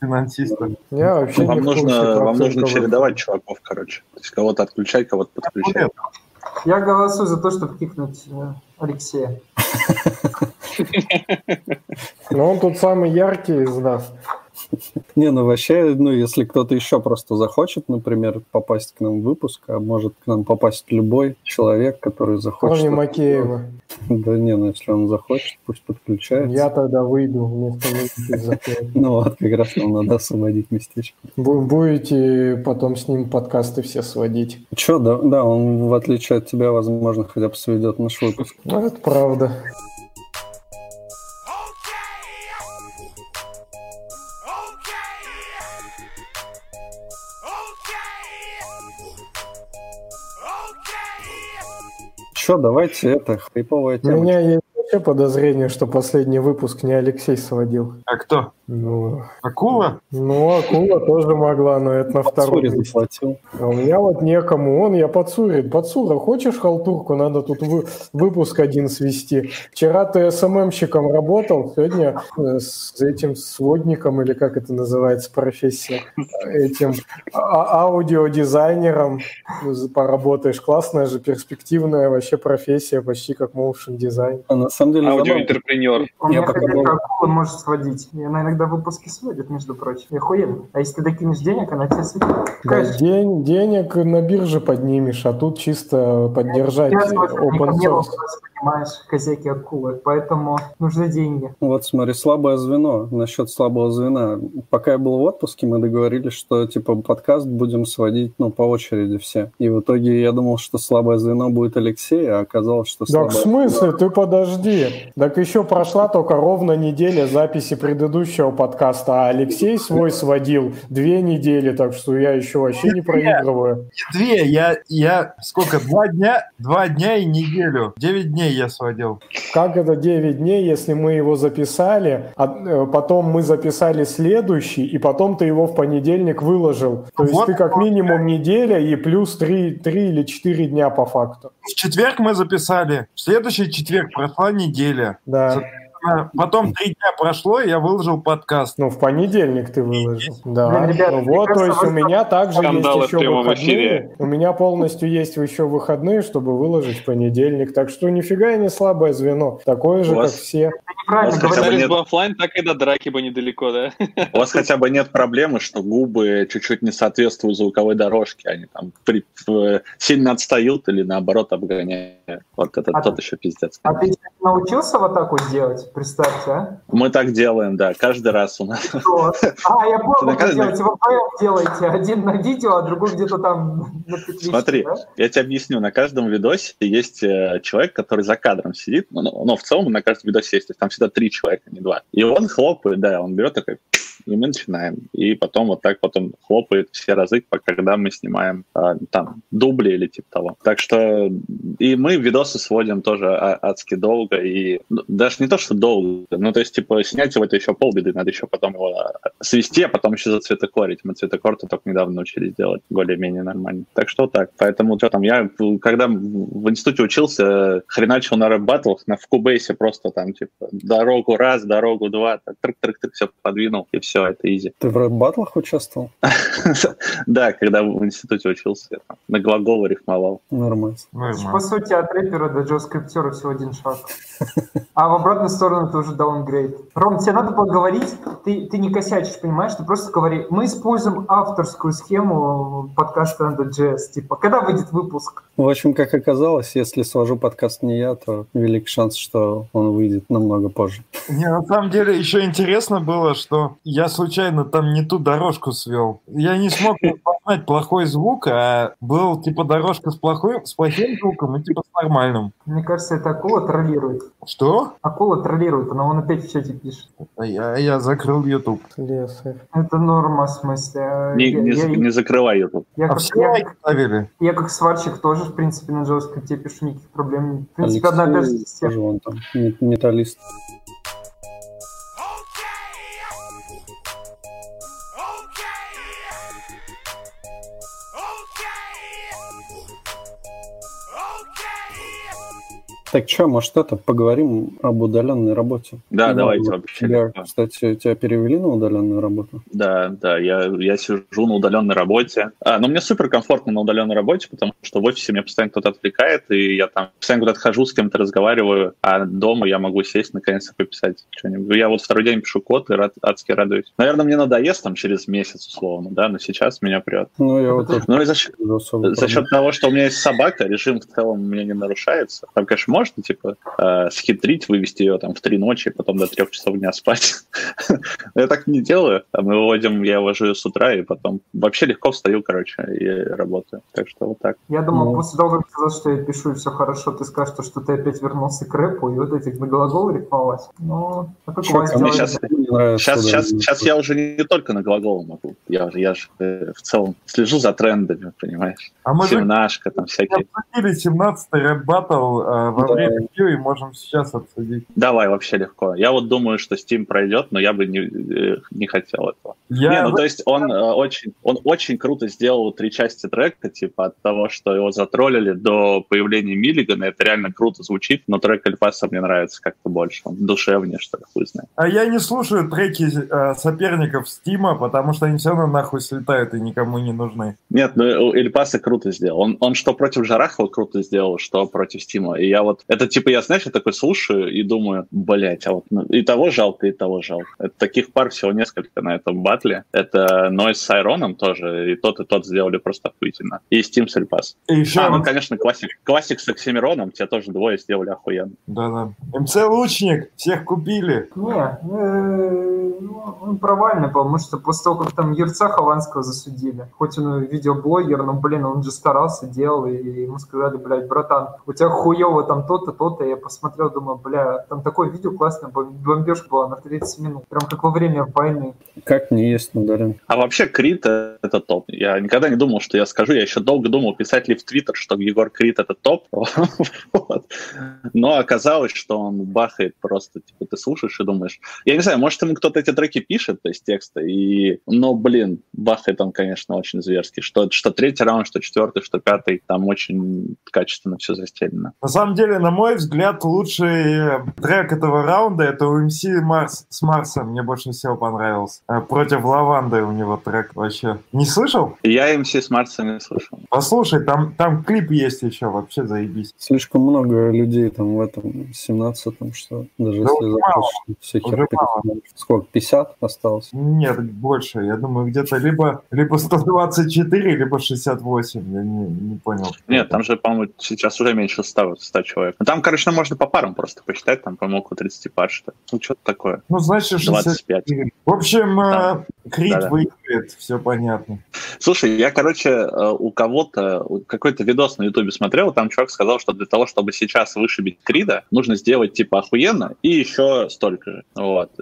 финансистом. я вообще Вам не в курсе нужно, вам нужно чередовать чуваков, короче. То есть кого-то отключать, кого-то подключать. Я голосую за то, чтобы кикнуть э, Алексея. Но он тут самый яркий из нас. <laughs> Не, ну вообще, ну если кто-то еще просто захочет, например, попасть к нам в выпуск, а может к нам попасть любой человек, который захочет. Кроме Макеева. Да не, ну если он захочет, пусть подключается. Я тогда выйду вместо. <laughs> Ну вот, как раз нам надо освободить местечко. Бу- Будете потом с ним подкасты все сводить. Че, да, да, он, в отличие от тебя, возможно, хотя бы сведет наш выпуск. Ну, это правда. Че, давайте это, хайповая У тема. меня есть вообще подозрение, что последний выпуск не Алексей сводил. А кто? Ну, Акула? ну акула тоже могла, но это на втором заплатил. А у меня вот некому. Он, я подсурит. Подсура, хочешь халтурку? Надо тут вы- выпуск один свести. Вчера ты СММщиком работал, сегодня э, с этим сводником, или как это называется, профессия, этим а- аудиодизайнером поработаешь. Классная же, перспективная вообще профессия, почти как motion дизайн. А на самом деле. У меня пока хозяйка был- акулы может сводить. И она иногда выпуски сводит, между прочим. И охуенно. А если ты докинешь денег, она тебе сводит. Да, день, денег на бирже поднимешь, а тут чисто поддержать Я open source. Понимаешь, хозяйки акулы. Поэтому нужны деньги. Вот смотри, слабое звено. Насчет слабого звена. Пока я был в отпуске, мы договорились, что типа подкаст будем сводить ну, по очереди все. И в итоге я думал, что слабое звено будет Алексей, а оказалось, что Так в слабое... смысле? Ты подожди. Так еще прошла только ровно неделя записи предыдущего подкаста, а Алексей свой сводил две недели, так что я еще вообще не проигрываю. Две, я, я сколько, два дня? Два дня и неделю. Девять дней дней я сводил. Как это 9 дней, если мы его записали, а э, потом мы записали следующий, и потом ты его в понедельник выложил? То есть Вот. ты как минимум неделя и плюс 3, 3 или 4 дня по факту. В четверг мы записали. В следующий четверг прошла неделя. Да. А Потом три дня прошло, и я выложил подкаст. Ну, в понедельник ты выложил. Да. Блин, ребят, ну вот, то есть у меня также Скандалы есть еще выходные. эфире. У меня полностью есть еще выходные, чтобы выложить в понедельник. Так что нифига я не слабое звено. Такое же, У как вас- все. Говорят. Остались нет. бы оффлайн, так и до драки бы недалеко, да? У вас хотя бы нет проблемы, что губы чуть-чуть не соответствуют звуковой дорожке, они там при- сильно отстают или наоборот обгоняют. Вот это А тот еще пиздец. А ты научился вот так вот делать? Представьте, а? Мы так делаем, да, каждый раз у нас. Что? А, я понял, как делаете. Вы делаете. Один на видео, а другой где-то там на петличке, Смотри, да? я тебе объясню, на каждом видосе есть э, человек, который за кадром сидит, но, но в целом на каждом видосе есть, то есть там всегда три человека, не два. И он хлопает, да, он берет такой, и мы начинаем. И потом вот так вот он хлопает все разы, когда мы снимаем а, там дубли или типа того. Так что и мы видосы сводим тоже а- адски долго, и ну, даже не то, что долго, ну то есть типа снять его это еще полбеды, надо еще потом его а, свести, а потом еще зацветокорить. Мы цветокор-то только недавно научились делать более-менее нормально. Так что так. Поэтому что там, я когда в институте учился, хреначил на рэп-баттлах, на в просто там типа дорогу раз, дорогу два, трык-трык-трык все подвинул, и все, это изи. Ты в рэп-баттлах участвовал? <laughs> Да, когда в институте учился, на глаголы рифмовал. Нормально. По Нормально. сути, от рэпера до джаваскриптера всего один шаг. А в обратную сторону это уже даунгрейд. Ром, тебе надо поговорить, ты, ты не косячишь, понимаешь? Ты просто говори, мы используем авторскую схему подкаста Under.js. Типа, когда выйдет выпуск? В общем, как оказалось, если свожу подкаст не я, то велик шанс, что он выйдет намного позже. Не, на самом деле еще интересно было, что я случайно там не ту дорожку свел. Я не смог распознать плохой звук, а был типа дорожка с, плохой, с плохим звуком и типа с нормальным. Мне кажется, это акула троллирует. Что? Акула троллирует, она вон опять в чате пишет. А Я, я закрыл YouTube. Слесарь. Это норма, в смысле. А Не, я, не, я- не закрывай YouTube. я А как, все я, ставили. я как сварщик тоже, в принципе, на JavaScript пишу, никаких проблем. В принципе, одна и та же Алексей, система. тоже вон там, металлист. Так что, может, это, поговорим об удаленной работе? Да, Ну, давайте вот вообще. Тебя, кстати, тебя перевели на удаленную работу? Да, да, я, я сижу на удаленной работе. А, но мне супер комфортно на удаленной работе, потому что в офисе меня постоянно кто-то отвлекает, и я там постоянно куда-то хожу, с кем-то разговариваю, а дома я могу сесть, наконец-то пописать что-нибудь. Я вот второй день пишу код и рад, адски радуюсь. Наверное, мне надоест там через месяц, условно, да, но сейчас меня прет. Ну, я вот Ну и за, счет- за счет того, что у меня есть собака, режим в целом у меня не нарушается. Там, конечно, можно, типа, э, схитрить, вывести ее там в три ночи, и потом до трех часов дня спать. <laughs> Я так не делаю. А Мы выводим, я вожу ее с утра, и потом вообще легко встаю, короче, и работаю. Так что вот так. Я думал, Ну. после того, как ты сказал, что я пишу, и все хорошо, ты скажешь, что, что ты опять вернулся к рэпу и вот этих на глаголы рифмовать. Ну, а как у вас делали? сейчас- нравится Сейчас, сейчас, я уже не только на глагол могу. Я же, я же э, в целом слежу за трендами, понимаешь? А мы Семнашка, там всякие. обсудили 17-й рэп-баттл э, во Да. время и можем сейчас обсудить. Давай, вообще легко. Я вот думаю, что Steam пройдет, но я бы не, э, не хотел этого. Я Не, ну то есть он э, очень, он очень круто сделал три части трека, типа от того, что его затроллили до появления Миллигана, это реально круто звучит, но трек Эльпаса мне нравится как-то больше, он душевнее, что ли, хуй знает. А я не слушаю треки э, соперников Стима, потому что они все равно нахуй слетают и никому не нужны. Нет, ну Эльпаса круто сделал. Он, он что против Жарахова круто сделал, что против Стима. И я вот, это типа, я, знаешь, я такой слушаю и думаю, блять, а вот ну, и того жалко, и того жалко. Это таких пар всего несколько на этом батле. Это Noise с Айроном тоже, и тот, и тот сделали просто охуительно. И Steam с Эльпас. И еще... А, ну, конечно, классик, классик с Оксимироном, те тоже двое сделали охуенно. Да-да. МЦ Лучник, всех купили. Не, ну, провальный, потому что после того, как там Ерца Хованского засудили, хоть он видеоблогер, но, блин, он же старался, делал, и ему сказали, блядь, братан, у тебя хуево там то-то, то-то, я посмотрел, думаю, бля, там такое видео классное, бомбежка была на 30 минут, прям как во время войны. Как не есть на А вообще Крит это топ. Я никогда не думал, что я скажу, я еще долго думал, писать ли в Твиттер, что Егор Крит это топ, <laughs> но оказалось, что он бахает просто, типа, ты слушаешь и думаешь, я не знаю, может, ему кто-то эти треки пишет, то есть тексты, и, но, блин, бахает он, конечно, очень зверский. Что, что третий раунд, что четвертый, что пятый, там очень качественно все застелено. На самом деле, на мой взгляд, лучший трек этого раунда это у МС Марс с Марсом. Мне больше всего понравился. Э, против Лаванды у него трек вообще. Не слышал? Я МС с Марса не слышал. Послушай, там, там клип есть еще, вообще заебись. Слишком много людей там в этом 17-м, что даже да если захочешь все хер Сколько, 50 осталось? Нет, больше. Я думаю, где-то либо, либо 124, либо 68. Я не, не понял. Нет, там же, по-моему, сейчас уже меньше 100, 100 человек. Ну, там, короче, можно по парам просто посчитать. Там, по-моему, около 30 пар, что Ну, что-то такое. Ну, значит, 65. В общем, да. Э, Крит да, выиграет, все понятно. Слушай, я, короче, э, у кого-то, какой-то видос на Ютубе смотрел, там чувак сказал, что для того, чтобы сейчас вышибить Крида, нужно сделать, типа, охуенно и еще столько же. Вот.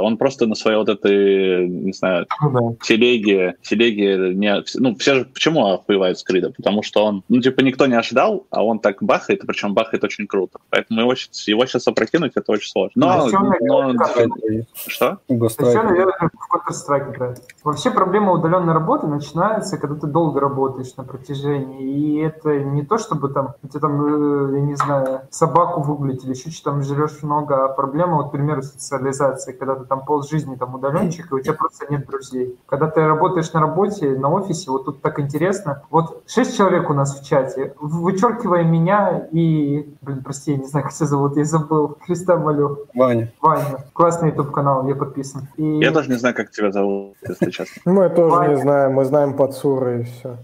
Он просто на своей вот этой, не знаю, ну, да. телеге, телеге не... Ну, все же почему охуевают с Крида? Потому что он, ну, типа, никто не ожидал, а он так бахает, причем бахает очень круто. Поэтому его, его сейчас опрокинуть, это очень сложно. Но, но, но... Что? Вообще проблема удаленной работы начинается, когда ты долго работаешь на протяжении. И это не то, чтобы там, у тебя там, э, я не знаю, собаку выгулить или еще что-то там жрешь много, а проблема, вот, к примеру, социализации, когда ты там пол жизни там удаленщик, и у тебя просто нет друзей. Когда ты работаешь на работе, на офисе, вот тут так интересно. Вот шесть человек у нас в чате, вычеркивая меня и, блин, прости, я не знаю, как тебя зовут, я забыл, Христа молю. Ваня. Ваня. Классный YouTube-канал, я подписан. И... Я даже не знаю, как тебя зовут, если честно. Мы тоже не знаем, мы знаем Пацура и все.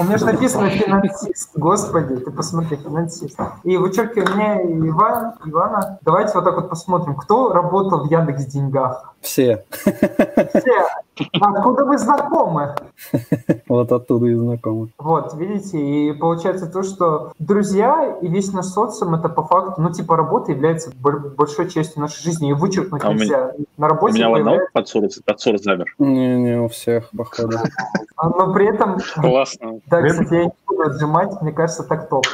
У меня же написано финансист. Господи, ты посмотри, финансист. И вычеркиваю меня Иван, Ивана. Давайте вот так вот посмотрим, кто работал в Яндекс Деньгах. Все. Все. Откуда вы знакомы? <laughs> Вот оттуда и знакомы. Вот, видите, и получается то, что друзья и весь наш социум, это по факту, ну, типа, работа является большой частью нашей жизни, и вычеркнуть а нельзя. Меня, На работе у меня появляется... одного подсур замер. Не-не, у всех, походу. А, но при этом... Классно. Да, кстати, я не буду отжимать, мне кажется, так топ.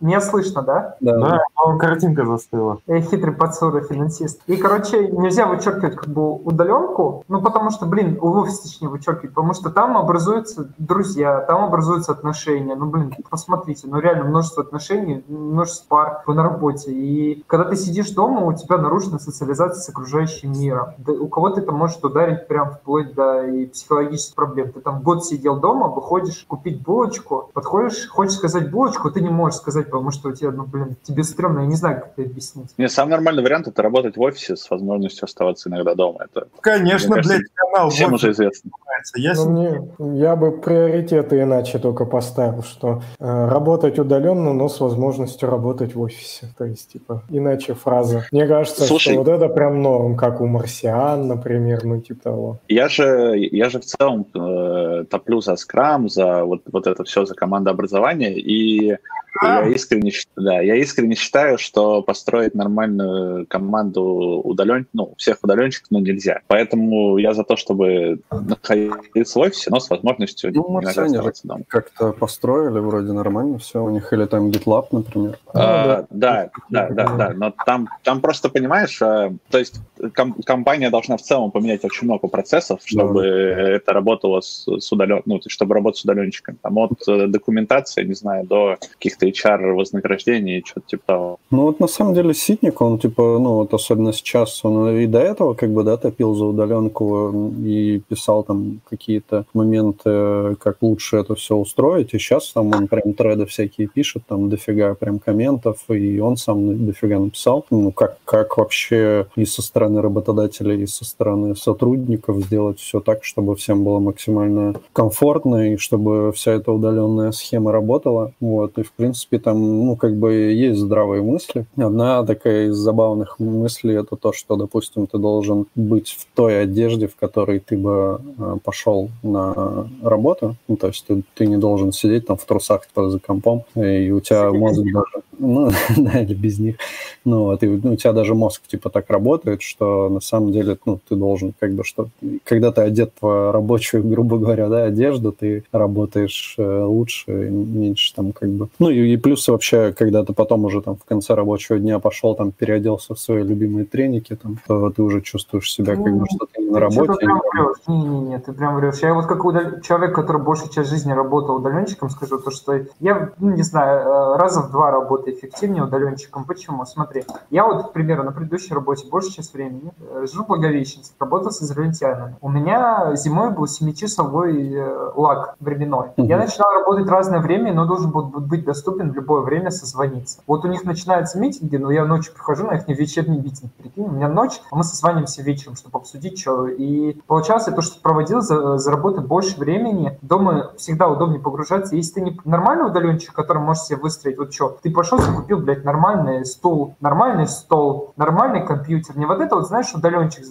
Меня слышно, да? Да, да картинка застыла. Я хитрый подсур, финансист. И, короче, нельзя вычеркивать как бы удаленку, ну, потому что, блин, в офис точнее вычеркивать, потому что там образуются друзья, там образуются отношения. Ну, блин, посмотрите, ну, реально множество отношений, множество пар на работе. И когда ты сидишь дома, у тебя нарушена социализация с окружающим миром. Да, у кого-то это может ударить прям вплоть до и психологических проблем. Ты там год сидел дома, выходишь купить булочку, подходишь, хочешь сказать булочку, ты не можешь сказать, потому что у тебя, ну, блин, тебе стрёмно, я не знаю, как это объяснить. Не, самый нормальный вариант — это работать в офисе с возможностью оставаться иногда дома. Это, Конечно, блядь, канал всем уже известно. Я, ну, мне, я бы приоритеты иначе только поставил, что э, работать удаленно, но с возможностью работать в офисе. То есть, типа, иначе фраза. Мне кажется, Слушай, что вот это прям норм, как у марсиан, например, ну типа того. Я же, я же в целом э, топлю за скрам, за вот, вот это все, за командообразование, и я искренне, да, я искренне считаю, что построить нормальную команду удален, ну, всех удаленщиков, ну, нельзя. Поэтому я за то, чтобы находиться в офисе, но с возможностью ну, иногда оставаться дома. Как-то построили вроде нормально все у них, или там GitLab, например. А, да, да, да, да, но там, там просто, понимаешь, а, то есть ком- компания должна в целом поменять очень много процессов, чтобы это работало с, с удален, ну, чтобы работать с удаленщиками. Там от э, документации, не знаю, до каких-то HR вознаграждение и что-то типа того. Ну вот на самом деле Ситник, он типа, ну вот особенно сейчас, он и до этого как бы, да, топил за удаленку и писал там какие-то моменты, как лучше это все устроить, и сейчас там он прям треды всякие пишет, там дофига прям комментов, и он сам дофига написал, ну как, как вообще и со стороны работодателей, и со стороны сотрудников сделать все так, чтобы всем было максимально комфортно, и чтобы вся эта удаленная схема работала, вот, и в принципе принципе, там, ну, как бы есть здравые мысли. Одна такая из забавных мыслей это то, что, допустим, ты должен быть в той одежде, в которой ты бы э, пошел на работу. Ну, то есть ты, ты не должен сидеть там в трусах типа, за компом, и у тебя мозг даже... Ну, <laughs> да, или без них. Ну, вот, и, ну, у тебя даже мозг типа так работает, что на самом деле, ну, ты должен как бы, что когда ты одет в рабочую, <laughs> грубо говоря, да, одежду, ты работаешь э, лучше, меньше там как бы... Ну, и, и плюс вообще, когда ты потом уже там в конце рабочего дня пошел, там, переоделся в свои любимые треники, там, то ты уже чувствуешь себя как бы, что ты на работе. Ты прям врешь. Не-не-не, ты прям врешь. Я вот как удал... человек, который большую часть жизни работал удаленщиком, скажу то, что я, ну, не знаю, э, раза в два работаю эффективнее удаленщиком. Почему? Смотри, я вот, к примеру, на предыдущей работе большую часть времени э, живу в Благовещенске, работал с израильтянами. У меня зимой был 7-часовой э, лаг временной. Mm-hmm. Я начинал работать разное время, но должен был быть доступен в любое время созвониться. Вот у них начинаются митинги, но я ночью прихожу на их вечерний митинг. Прикинь, у меня ночь, а мы созваниваемся вечером, чтобы обсудить, что. И получалось, то, что проводил за, за работой больше времени. Дома всегда удобнее погружаться. Если ты не нормальный удаленщик, который можешь себе выстроить, вот что, ты пошел, закупил, блядь, нормальный стул, нормальный стол, нормальный компьютер. Не вот это вот, знаешь, удаленщик,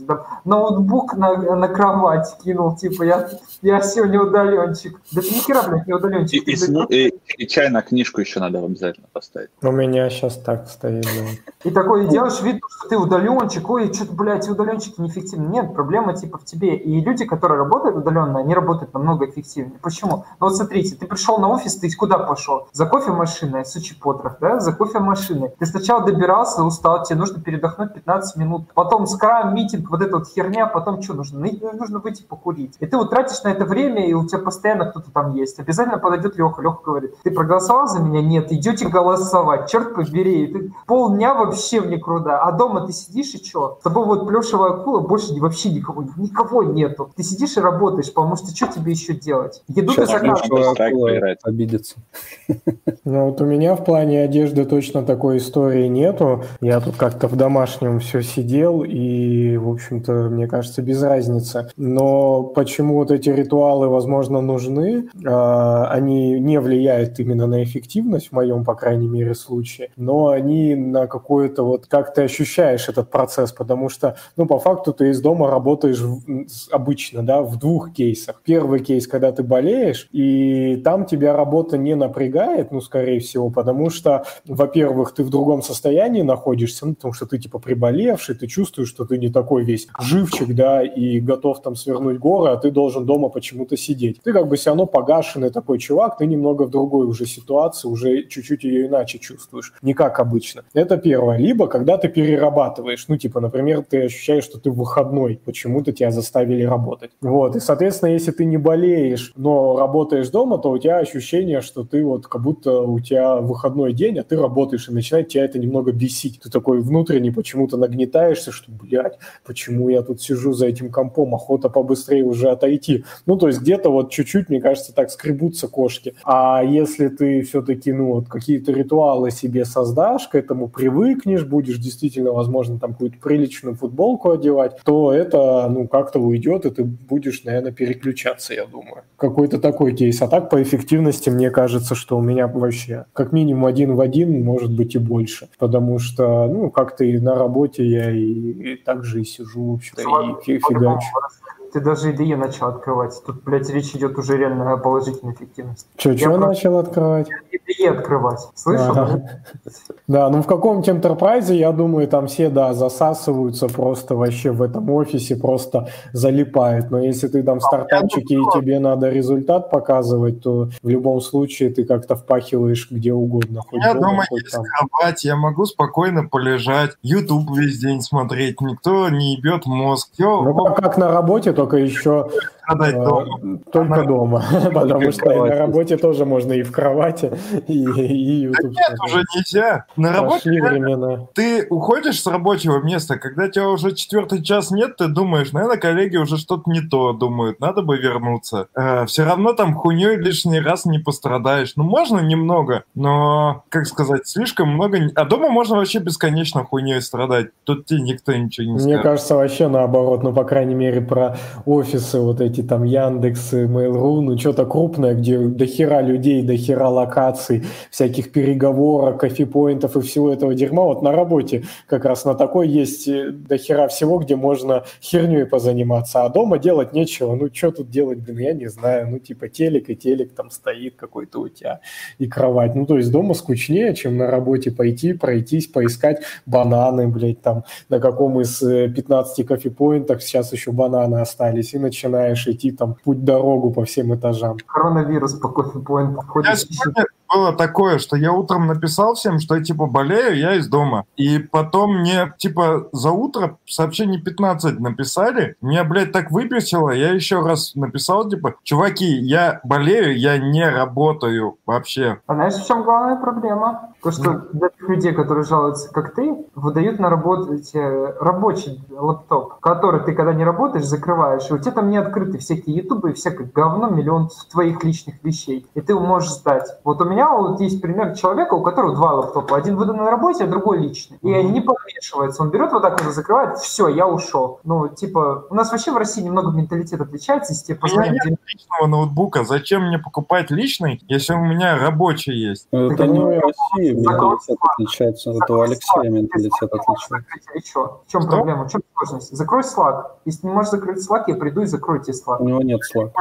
ноутбук на, на кровать кинул, типа, я, я сегодня удаленщик. Да ты ни хера, блядь, не удаленщик. И, и, блядь, и, и чай на книжку еще надо обязательно поставить. У меня сейчас так стоит. Да. И такой делаешь вид, что ты удаленщик, ой, что-то, блядь, удаленщики неэффективны. Нет, проблема типа в тебе. И люди, которые работают удаленно, они работают намного эффективнее. Почему? Ну вот смотрите, ты пришел на офис, ты куда пошел? За кофемашиной, сучи потрох, да? За кофемашиной. Ты сначала добирался, устал, тебе нужно передохнуть 15 минут. Потом скрам, митинг, вот эта вот херня, потом что нужно? Ну, нужно выйти покурить. И ты вот тратишь на это время, и у тебя постоянно кто-то там есть. Обязательно подойдет Леха. Леха говорит, ты проголосовал за меня? Нет, идете голосовать. Черт побери. Ты полдня вообще в никуда. А дома ты сидишь и что? С тобой вот плюшевая акула, больше вообще никого, никого нету. Ты сидишь и работаешь, потому что что тебе еще делать? Еду ты заказываешь. обидится. Ну вот у меня в плане одежды точно такой истории нету. Я тут как-то в домашнем все сидел, и, в общем-то, мне кажется, без разницы. Но почему вот эти ритуалы, возможно, нужны, а, они не влияют именно на эффективность, в моем, по крайней мере, случае, но они на какое-то вот, как ты ощущаешь этот процесс, потому что, ну, по факту ты из дома работаешь в, обычно, да, в двух кейсах. Первый кейс, когда ты болеешь, и там тебя работа не напрягает, ну, скорее всего, потому что, во-первых, ты в другом состоянии находишься, ну, потому что ты, типа, приболевший, ты чувствуешь, что ты не такой весь живчик, да, и готов там свернуть горы, а ты должен дома почему-то сидеть. Ты как бы все равно погашенный такой чувак, ты немного в другой уже ситуации, уже чуть-чуть ее иначе чувствуешь, не как обычно. Это первое. Либо когда ты перерабатываешь, ну, типа, например, ты ощущаешь, что ты выходной, почему-то тебя заставили работать. Вот, и, соответственно, если ты не болеешь, но работаешь дома, то у тебя ощущение, что ты вот как будто у тебя выходной день, а ты работаешь, и начинает тебя это немного бесить. Ты такой внутренне почему-то нагнетаешься, что, блядь, почему я тут сижу за этим компом, охота побыстрее уже отойти. Ну, то есть где-то вот чуть-чуть, мне кажется, так скребутся кошки. А если ты все-таки, ну, вот какие-то ритуалы себе создашь, к этому привыкнешь, будешь действительно, возможно, там какую-то приличную футболку одевать, то это, ну, как-то уйдет, и ты будешь, наверное, переключаться, я думаю. Какой-то такой кейс. А так по эффективности мне кажется, что у меня вообще как минимум один в один, может быть и больше. Потому что, ну, как-то и на работе я и, и так же и сижу, в общем-то, и фигачу. Ты даже IDE начал открывать. Тут, блядь, речь идет уже реально о положительной эффективности. Че, что начал открывать? IDE открывать. Слышал? Ага. Да, ну в каком-нибудь enterprise, я думаю, там все, да, засасываются просто вообще в этом офисе, просто залипают. Но если ты там в стартапчике и тебе надо результат показывать, то в любом случае ты как-то впахиваешь где угодно. Хоть я дома, есть там. кровать, я могу спокойно полежать, YouTube весь день смотреть, никто не ебет мозг. Все, ну, как на работе, только еще страдать э, дома. Только а дома, <laughs> <laughs> потому что на работе тоже можно и в кровати, <laughs> и, и YouTube. Да нет, уже нельзя. На работе времена. ты уходишь с рабочего места, когда тебя уже четвертый час нет, ты думаешь, наверное, коллеги уже что-то не то думают, надо бы вернуться. Э, все равно там хуйней лишний раз не пострадаешь. Ну, можно немного, но, как сказать, слишком много... А дома можно вообще бесконечно хуйней страдать. Тут тебе никто ничего не Мне скажет. кажется, вообще наоборот, ну, по крайней мере, про офисы вот эти эти там Яндекс, Mail.ru, ну что-то крупное, где до хера людей, до хера локаций, всяких переговорок, кофепоинтов и всего этого дерьма. Вот на работе как раз на такой есть э, до хера всего, где можно херней позаниматься, а дома делать нечего. Ну что тут делать, блин, я не знаю. Ну типа телек и телек там стоит какой-то у тебя и кровать. Ну то есть дома скучнее, чем на работе пойти, пройтись, поискать бананы, блядь, там на каком из 15 э, кофепоинтах сейчас еще бананы остались, и начинаешь идти там путь-дорогу по всем этажам. Коронавирус по кофепоинту ходит было такое, что я утром написал всем, что я, типа, болею, я из дома. И потом мне, типа, за утро сообщений 15 написали. Меня, блядь, так выписало. Я еще раз написал, типа, чуваки, я болею, я не работаю вообще. А знаешь, в чем главная проблема? То, что для тех людей, которые жалуются, как ты, выдают на работу рабочий лаптоп, который ты, когда не работаешь, закрываешь, и у тебя там не открыты всякие ютубы и всякое говно, миллион твоих личных вещей, и ты можешь сдать. Вот у меня вот есть пример человека, у которого два лаптопа. Один выдан на работе, а другой личный. И они не помешиваются. Он берет вот так вот, закрывает, все, я ушел. Ну, типа, у нас вообще в России немного менталитет отличается, если тебе позвонят... У меня нет личного ноутбука. Зачем мне покупать личный, если у меня рабочий есть? Это не в России менталитет отличается. Это у Алексея менталитет отличается. Еще. В чем что? проблема? В чем сложность? Закрой Slack. Если не можешь закрыть Slack, я приду и закрою тебе Slack. У него нет Slack.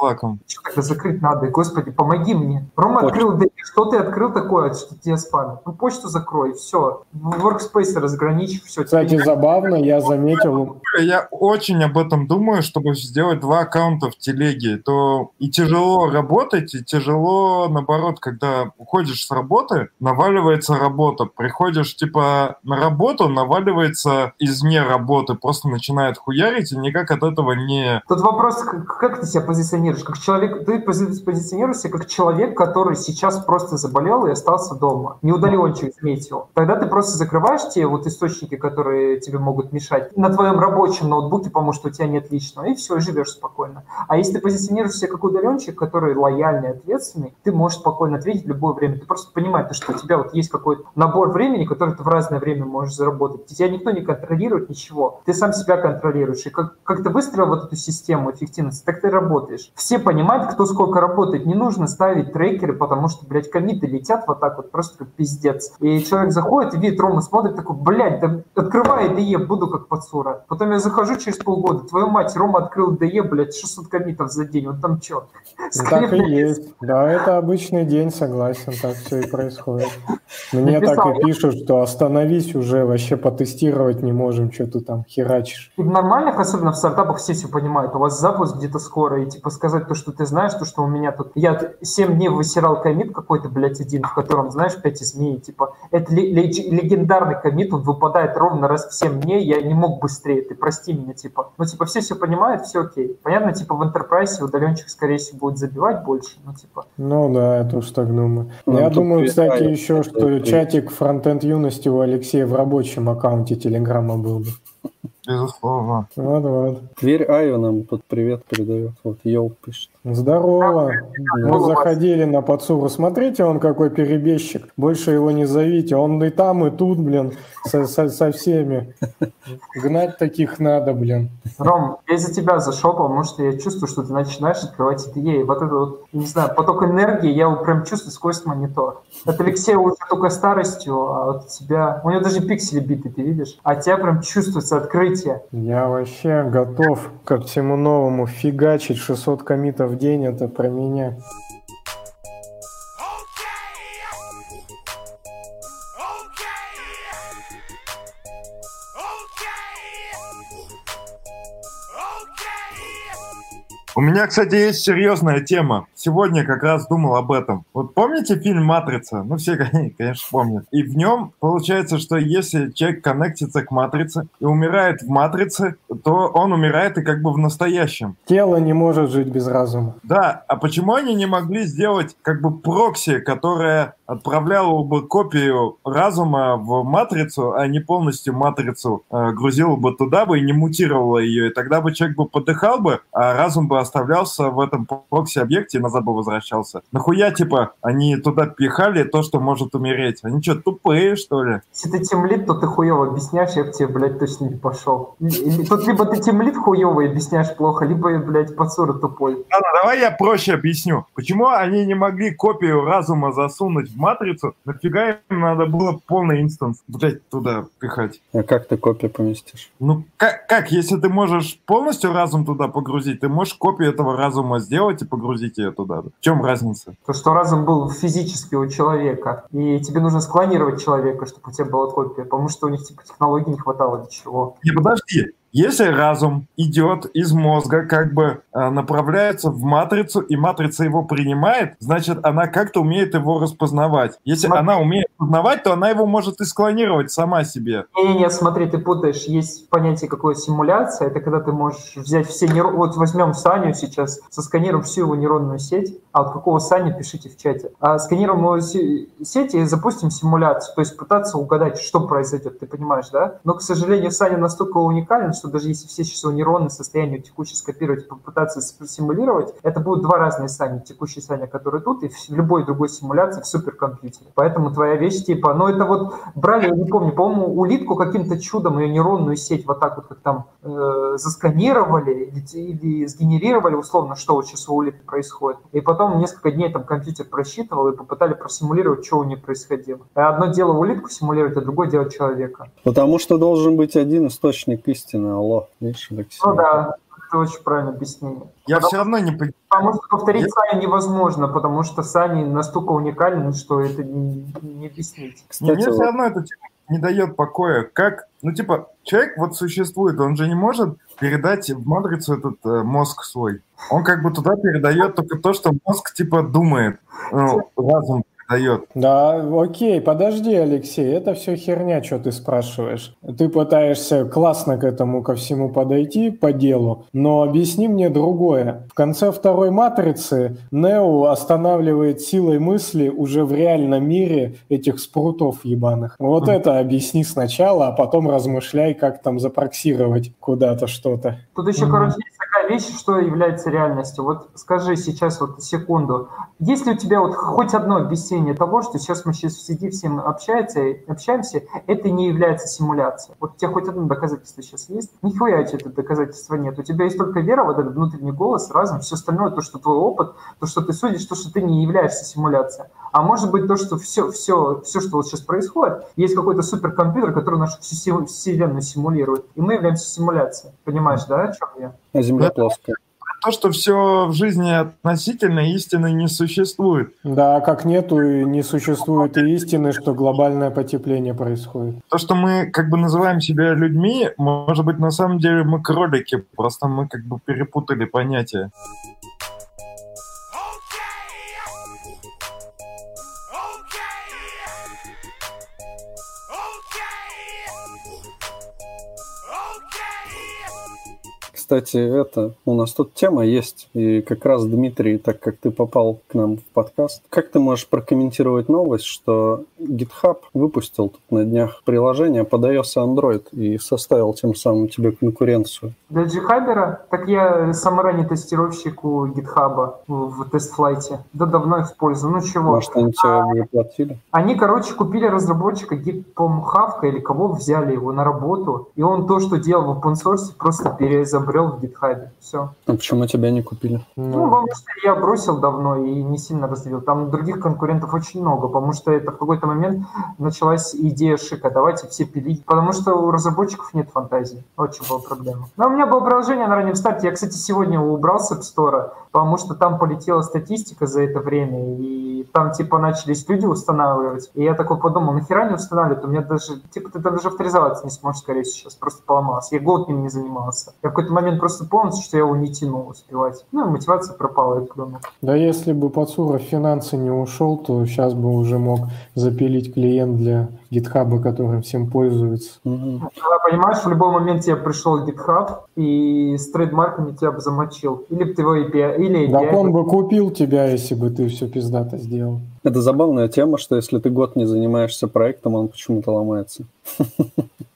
Slack. Что тогда закрыть надо? Господи, помоги мне. Рома открыл что ты открыл такое, что тебе спамят? Ну, почту закрой, все. Workspace разграничь, все. Кстати, забавно, я заметил... Я очень об этом думаю, чтобы сделать два аккаунта в телеге. То и тяжело работать, и тяжело, наоборот, когда уходишь с работы, наваливается работа. Приходишь, типа, на работу, наваливается из не работы, просто начинает хуярить, и никак от этого не... Тут вопрос, как ты себя позиционируешь? Как человек, ты позиционируешься как человек, который сейчас просто заболел и остался дома. Не удаленчик заметил. Тогда ты просто закрываешь те вот источники, которые тебе могут мешать. На твоем рабочем ноутбуке, потому что у тебя нет личного, и все, и живешь спокойно. А если ты позиционируешь себя как удаленчик, который лояльный, ответственный, ты можешь спокойно ответить в любое время. Ты просто понимаешь, что у тебя вот есть какой-то набор времени, который ты в разное время можешь заработать. Тебя никто не контролирует, ничего. Ты сам себя контролируешь. И как, как ты выстроил вот эту систему эффективности, так ты работаешь. Все понимают, кто сколько работает. Не нужно ставить трекеры, потому что, блядь, комиты летят вот так вот, просто как пиздец. И человек заходит, видит Рома, смотрит, такой, блядь, да открывай ДЕ, буду как подсура. Потом я захожу через полгода, твою мать, Рома открыл ДЕ, блядь, 600 комитов за день, он там что? Ну, так и есть. Да, это обычный день, согласен, так все и происходит. Мне так и пишут, что остановись уже, вообще потестировать не можем, что ты там херачишь. И в нормальных, особенно в стартапах, все все понимают, у вас запуск где-то скоро, и типа сказать то, что ты знаешь, то, что у меня тут... Я 7 дней высирал комит какой-то, блядь, один, в котором, знаешь, 5 изменений, типа, это легендарный комит, он выпадает ровно раз в 7 дней, я не мог быстрее, ты прости меня, типа. Ну, типа, все все понимают, все окей. Понятно, типа, в Enterprise удаленщик, скорее всего, будет забивать больше, ну, типа. Ну, да, я тоже так думаю. Ну, я думаю, кстати, еще, что чатик фронтенд юности у Алексея в рабочем аккаунте Телеграма был бы. Безусловно. Вот, вот. Дверь Айо нам под привет передает. Вот Йоу пишет. Здорово. Мы заходили на подсуру. Смотрите, он какой перебежчик. Больше его не зовите. Он и там, и тут, блин, со, со, со всеми. Гнать таких надо, блин. Ром, я из-за тебя зашел, потому что я чувствую, что ты начинаешь открывать идеи. Вот это вот, не знаю, поток энергии я его прям чувствую сквозь монитор. От Алексея уже только старостью, а вот тебя... У него даже пиксели биты, ты видишь? А тебя прям чувствуется открытие. Я вообще готов ко всему новому фигачить 600 комитов в день это про меня. У меня, кстати, есть серьезная тема. Сегодня как раз думал об этом. Вот помните фильм «Матрица»? Ну, все, <laughs> конечно, помнят. И в нем получается, что если человек коннектится к матрице и умирает в матрице, то он умирает и как бы в настоящем. Тело не может жить без разума. Да, а почему они не могли сделать как бы прокси, которая отправлял бы копию разума в матрицу, а не полностью матрицу э, грузил бы туда бы и не мутировал ее, и тогда бы человек бы подыхал бы, а разум бы оставлялся в этом прокси-объекте и назад бы возвращался. Нахуя, типа, они туда пихали то, что может умереть? Они что, тупые, что ли? Если ты темлит, то ты хуево объясняешь, я к тебе, блядь, точно не пошел. Тут либо ты темлит хуево объясняешь плохо, либо, блядь, пацура тупой. Ладно, давай я проще объясню. Почему они не могли копию разума засунуть в матрицу? Нафига им надо было полный инстанс, блядь, туда пихать? А как ты копию поместишь? Ну, как, как, если ты можешь полностью разум туда погрузить, ты можешь копию этого разума сделать и погрузить ее туда. В чем разница? То, что разум был физически у человека, и тебе нужно склонировать человека, чтобы у тебя была копия, потому что у них типа технологий не хватало для чего. Не, подожди, если разум идет из мозга, как бы э, направляется в матрицу, и матрица его принимает, значит, она как-то умеет его распознавать. Если Смотри. она умеет познавать, то она его может и склонировать сама себе. Не-не-не, смотри, ты путаешь. Есть понятие какое симуляция. Это когда ты можешь взять все нейроны... Вот возьмем Саню сейчас, сосканируем всю его нейронную сеть. А вот какого Саню пишите в чате. А сканируем его се- сеть и запустим симуляцию. То есть пытаться угадать, что произойдет. Ты понимаешь, да? Но, к сожалению, Саня настолько уникален, что даже если все сейчас его нейронные состояния текущие скопировать и попытаться симулировать, это будут два разные Сани. Текущий Саня, который тут, и в любой другой симуляции в суперкомпьютере. Поэтому твоя вещь типа... Ну, это вот брали, я не помню, по-моему, улитку каким-то чудом ее нейронную сеть вот так вот как там э, засканировали или, или сгенерировали условно, что вот сейчас у улитки происходит. И потом несколько дней там компьютер просчитывал и попытали просимулировать, что у нее происходило. Одно дело улитку симулировать, а другое дело человека. Потому что должен быть один источник истины, алло. Видишь, Алексей? Ну да, это очень правильное объяснение. Я Потому- все равно не понимаю. Потому что повторить Саню невозможно, потому что Сани настолько уникален, что это не, не объяснить. Кстати, мне все вот равно это типа, не дает покоя. Как, ну типа, человек вот существует, он же не может передать в матрицу этот э, мозг свой. Он как бы туда передает только то, что мозг типа думает, ну, разум передает. Да, окей, подожди, Алексей, это все херня, что ты спрашиваешь. Ты пытаешься классно к этому ко всему подойти по делу, но объясни мне другое. В конце второй матрицы Нео останавливает силой мысли уже в реальном мире этих спрутов ебаных. Вот Мгм. это объясни сначала, а потом размышляй, как там запроксировать куда-то что-то. Тут еще, Мгм. короче, есть вещь, что является реальностью. Вот скажи сейчас, вот секунду, есть ли у тебя вот хоть одно объяснение того, что сейчас мы сейчас сидим всем общается, общаемся, это не является симуляцией? Вот у тебя хоть одно доказательство сейчас есть? Нихуя у тебя доказательства нет. У тебя есть только вера, вот этот внутренний голос, разум, все остальное, то, что твой опыт, то, что ты судишь, то, что ты не являешься симуляцией. А может быть то, что все, все, все, что вот сейчас происходит, есть какой-то суперкомпьютер, который нашу всю вселенную симулирует, и мы являемся симуляцией. Понимаешь, да, о чем я? а Земля плоская. То, что все в жизни относительно, истины не существует. Да, как нету и не существует и истины, что глобальное потепление происходит. То, что мы как бы называем себя людьми, может быть, на самом деле мы кролики, просто мы как бы перепутали понятия. Кстати, это, у нас тут тема есть, и как раз, Дмитрий, так как ты попал к нам в подкаст, как ты можешь прокомментировать новость, что GitHub выпустил тут на днях приложение под iOS и Android и составил тем самым тебе конкуренцию? Для джихабера, так я самый ранний тестировщик у GitHub в, тест-флайте. Да давно использую. Ну чего? Может, они тебе уже платили? Они, короче, купили разработчика, Git, по-моему, Хавка или кого взяли его на работу, и он то, что делал в open source, просто переизобрел в GitHub. Все. А почему тебя не купили? Ну, потому что я бросил давно и не сильно развил. Там других конкурентов очень много, потому что это в какой-то момент началась идея шика. Давайте все пилить. Потому что у разработчиков нет фантазии. Очень была проблема. Но у меня было приложение на раннем старте. Я, кстати, сегодня его убрал с App Store, потому что там полетела статистика за это время, и там, типа, начались люди устанавливать. И я такой подумал, нахера не устанавливать? У меня даже, типа, ты там даже авторизоваться не сможешь, скорее сейчас. Просто поломался. Я год ним не занимался. Я в какой-то момент просто понял, что я его не тянул успевать. Ну, мотивация пропала, я плюнул. Да если бы Пацуров финансы не ушел, то сейчас бы уже мог запилить клиент для гитхаба, которым всем пользуются. Когда, понимаешь, в любой момент тебе пришел GitHub и с трейдмарками тебя бы замочил. Или бы ты его API, или API. Так он бы купил тебя, если бы ты все пиздато сделал. Это забавная тема, что если ты год не занимаешься проектом, он почему-то ломается. <laughs>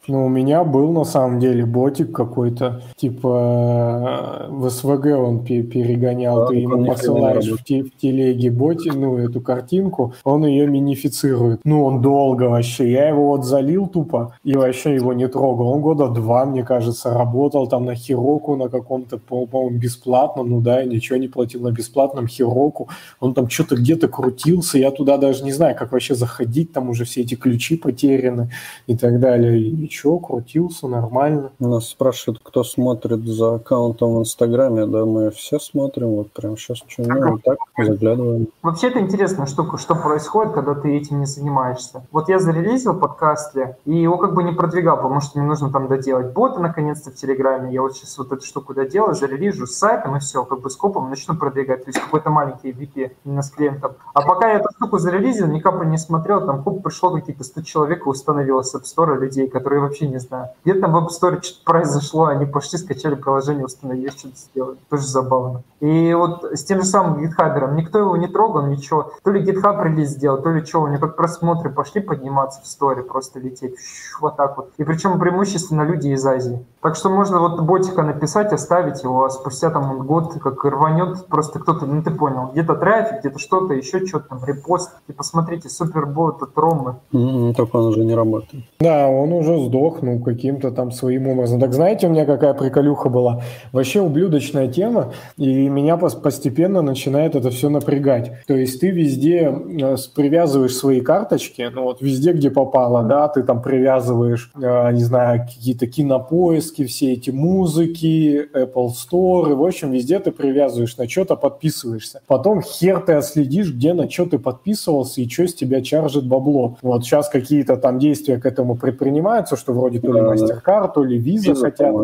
Ну, у меня был на самом деле ботик какой-то, типа в СВГ он перегонял, да, ты ему посылаешь в, те, в телеге боти, ну, эту картинку, он ее минифицирует. Ну, он долго вообще. Я его вот залил тупо и вообще его не трогал. Он года два, мне кажется, работал там на Хироку на каком-то, по-моему, бесплатном, ну да, я ничего не платил на бесплатном Хироку. Он там что-то где-то крутился, я туда даже не знаю, как вообще заходить, там уже все эти ключи потеряны и так далее. Ничего, крутился нормально. Нас спрашивают, кто смотрит за аккаунтом в Инстаграме. Да, мы все смотрим, вот прям сейчас что-нибудь так заглядываем. Вообще это интересная штука, что происходит, когда ты этим не занимаешься. Вот я зарелизил подкасте, и его как бы не продвигал, потому что мне нужно там доделать боты наконец-то в Телеграме. Я вот сейчас вот эту штуку доделаю, зарелижу с сайтом, и все, как бы скопом начну продвигать. То есть какой-то маленький VP именно с клиентом. А пока я эту штуку зарелизил, ни капли не смотрел, там хоп, пришло какие-то 100 человек и установилось с App Store людей, которые вообще не знаю. Где-то там в App Store что-то произошло, они пошли, скачали приложение, установили, что-то сделали. Тоже забавно. И вот с тем же самым GitHub, никто его не трогал, ничего. То ли GitHub релиз сделал, то ли что, у него как просмотры пошли подниматься в сторе, просто лететь. Вот так вот. И причем преимущественно люди из Азии. Так что можно вот ботика написать, оставить его, а спустя там год как рванет, просто кто-то, ну ты понял, где-то трафик, где-то что-то, еще что-то там, репост. И посмотрите, супербот от Ромы. Mm-hmm, только он уже не работает. Да, он уже сдох, ну каким-то там своим образом. Так знаете, у меня какая приколюха была? Вообще ублюдочная тема, и меня постепенно начинает это все напрягать. То есть ты везде э, привязываешь свои карточки, ну вот везде, где попало, да, ты там привязываешь, э, не знаю, какие-то кинопоиски, все эти музыки, Apple Store, и, в общем, везде ты привязываешь, на что-то подписываешься. Потом хер ты отследишь, где на что ты подписывался и что с тебя чаржит бабло. Вот сейчас какие-то там действия к этому предпринимаются, что вроде то ли MasterCard, то ли Visa, Visa хотят.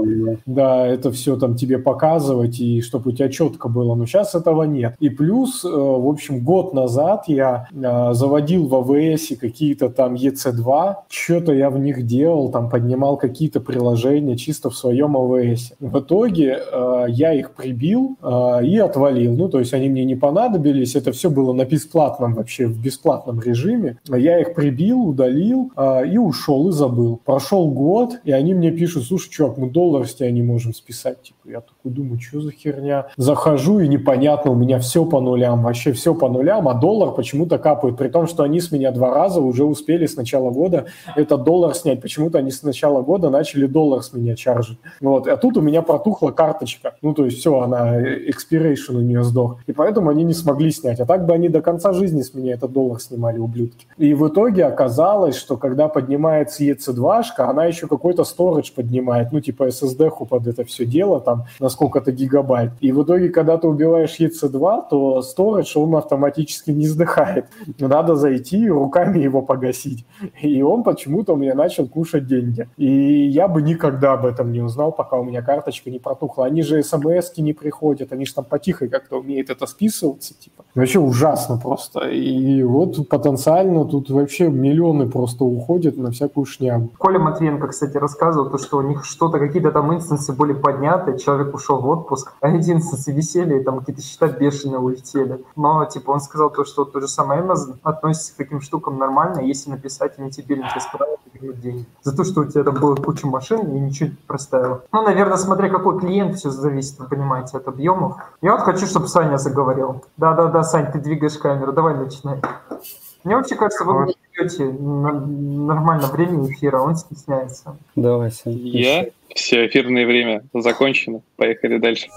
Да, это все там тебе показывать, и чтобы у тебя четко было. Но сейчас этого нет. И плюс, э, в общем, год назад я э, заводил в АВС какие-то там EC2, что-то я в них делал, там поднимал какие-то приложения чисто в своем АВС. В итоге э, я их прибил и отвалил. Ну, то есть они мне не понадобились, это все было на бесплатном вообще, в бесплатном режиме. Я их прибил, удалил и ушел, и забыл. Прошел год, и они мне пишут, слушай, чувак, мы доллар с тебя не можем списать. Типа, я такой думаю, что за херня? Захожу, и непонятно, у меня все по нулям, вообще все по нулям, а доллар почему-то капает, при том, что они с меня два раза уже успели с начала года этот доллар снять. Почему-то они с начала года начали доллар с меня чаржить. Вот, а тут у меня протухла карточка. Ну, то есть все, она, expiration у нее сдох. И поэтому они не смогли снять. А так бы они до конца жизни с меня этот доллар снимали, ублюдки. И в итоге оказалось, что когда поднимается EC2, она еще какой-то storage поднимает, ну, типа SSD под это все дело, там, на сколько-то гигабайт. И в итоге, когда ты убиваешь EC2, то storage, он автоматически не сдыхает. Надо зайти и руками его погасить. И он почему-то у меня начал кушать деньги. И я бы никогда об этом не узнал, пока у меня карточка не протухла. Они же смс не приходят, они же там потихо как-то умеют это списываться, типа. Вообще ужасно просто. И вот потенциально тут вообще миллионы просто уходят на всякую шнягу. Коля Матвиенко, кстати, рассказывал, то, что у них что-то, какие-то там инстансы были подняты, человек ушел в отпуск, а эти инстансы висели, и там какие-то счета бешеные улетели. Но, типа, он сказал то, что то же самое Amazon относится к таким штукам нормально, если написать, они тебе исправят и вернут деньги. За то, что у тебя там было куча машин и ничего не проставил. Ну, наверное, смотря какой клиент, все зависит, вы понимаете, от объемов. Я вот хочу, чтобы Саня заговорил. Да-да-да, Сань, ты двигаешь камеру, давай начинай. Мне вообще кажется, вы даете нормально время эфира, он стесняется. Давай, Сань. Я? Все, эфирное время закончено. Поехали дальше.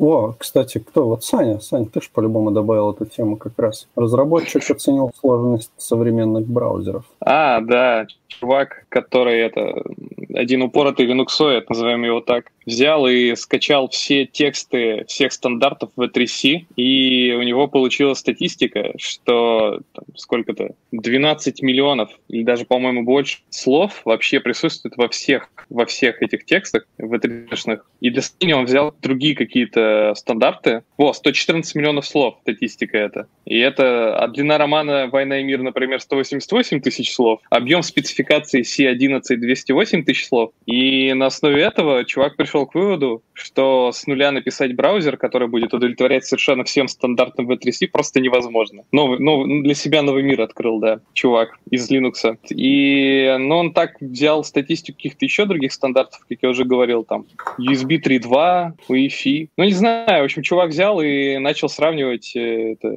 О, кстати, кто? Вот Саня. Саня, ты же по-любому добавил эту тему как раз. Разработчик оценил сложность современных браузеров. А, да, чувак, который это один упоротый линуксоид, назовем его так, взял и скачал все тексты всех стандартов в 3C, и у него получилась статистика, что там, сколько-то 12 миллионов или даже, по-моему, больше слов вообще присутствует во всех, во всех этих текстах в 3 И для сравнения он взял другие какие-то стандарты. Во, 114 миллионов слов статистика это. И это, а длина романа «Война и мир», например, 188 тысяч слов, объем спецификации C11 208 тысяч слов. И на основе этого чувак пришел к выводу, что с нуля написать браузер, который будет удовлетворять совершенно всем стандартам V3C, просто невозможно. Новый, новый, для себя новый мир открыл, да, чувак из Linux. И ну, он так взял статистику каких-то еще других стандартов, как я уже говорил, там, USB 3.2, Wi-Fi. Ну, не знаю, в общем, чувак взял и начал сравнивать э, это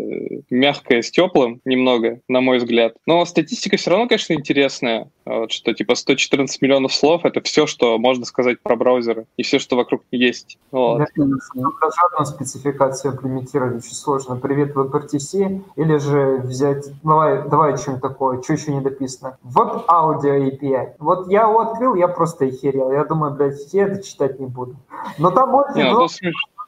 мягкое с теплым немного, на мой взгляд. Но статистика все равно, конечно, интересная. Вот, что типа 114 миллионов слов — это все, что можно сказать про браузеры, и все, что вокруг есть. Вот. Да, даже одну спецификацию имплементировать очень сложно. Привет, WebRTC, или же взять... Давай, давай чем такое, что еще не дописано. Вот аудио API. Вот я его открыл, я просто охерел. Я думаю, блядь, я это читать не буду. Но там очень не, ну, много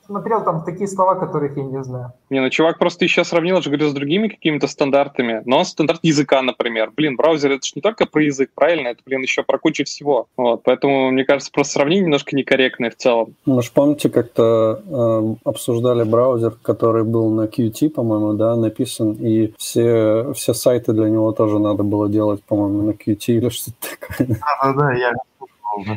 смотрел там такие слова, которых я не знаю. Не, ну чувак просто еще сравнил, же говорю, с другими какими-то стандартами. Но он стандарт языка, например. Блин, браузер это же не только про язык, правильно? Это, блин, еще про кучу всего. Вот, поэтому, мне кажется, просто сравнение немножко некорректное в целом. Вы же помните, как-то э, обсуждали браузер, который был на Qt, по-моему, да, написан, и все, все сайты для него тоже надо было делать, по-моему, на Qt или что-то такое. Да-да-да, я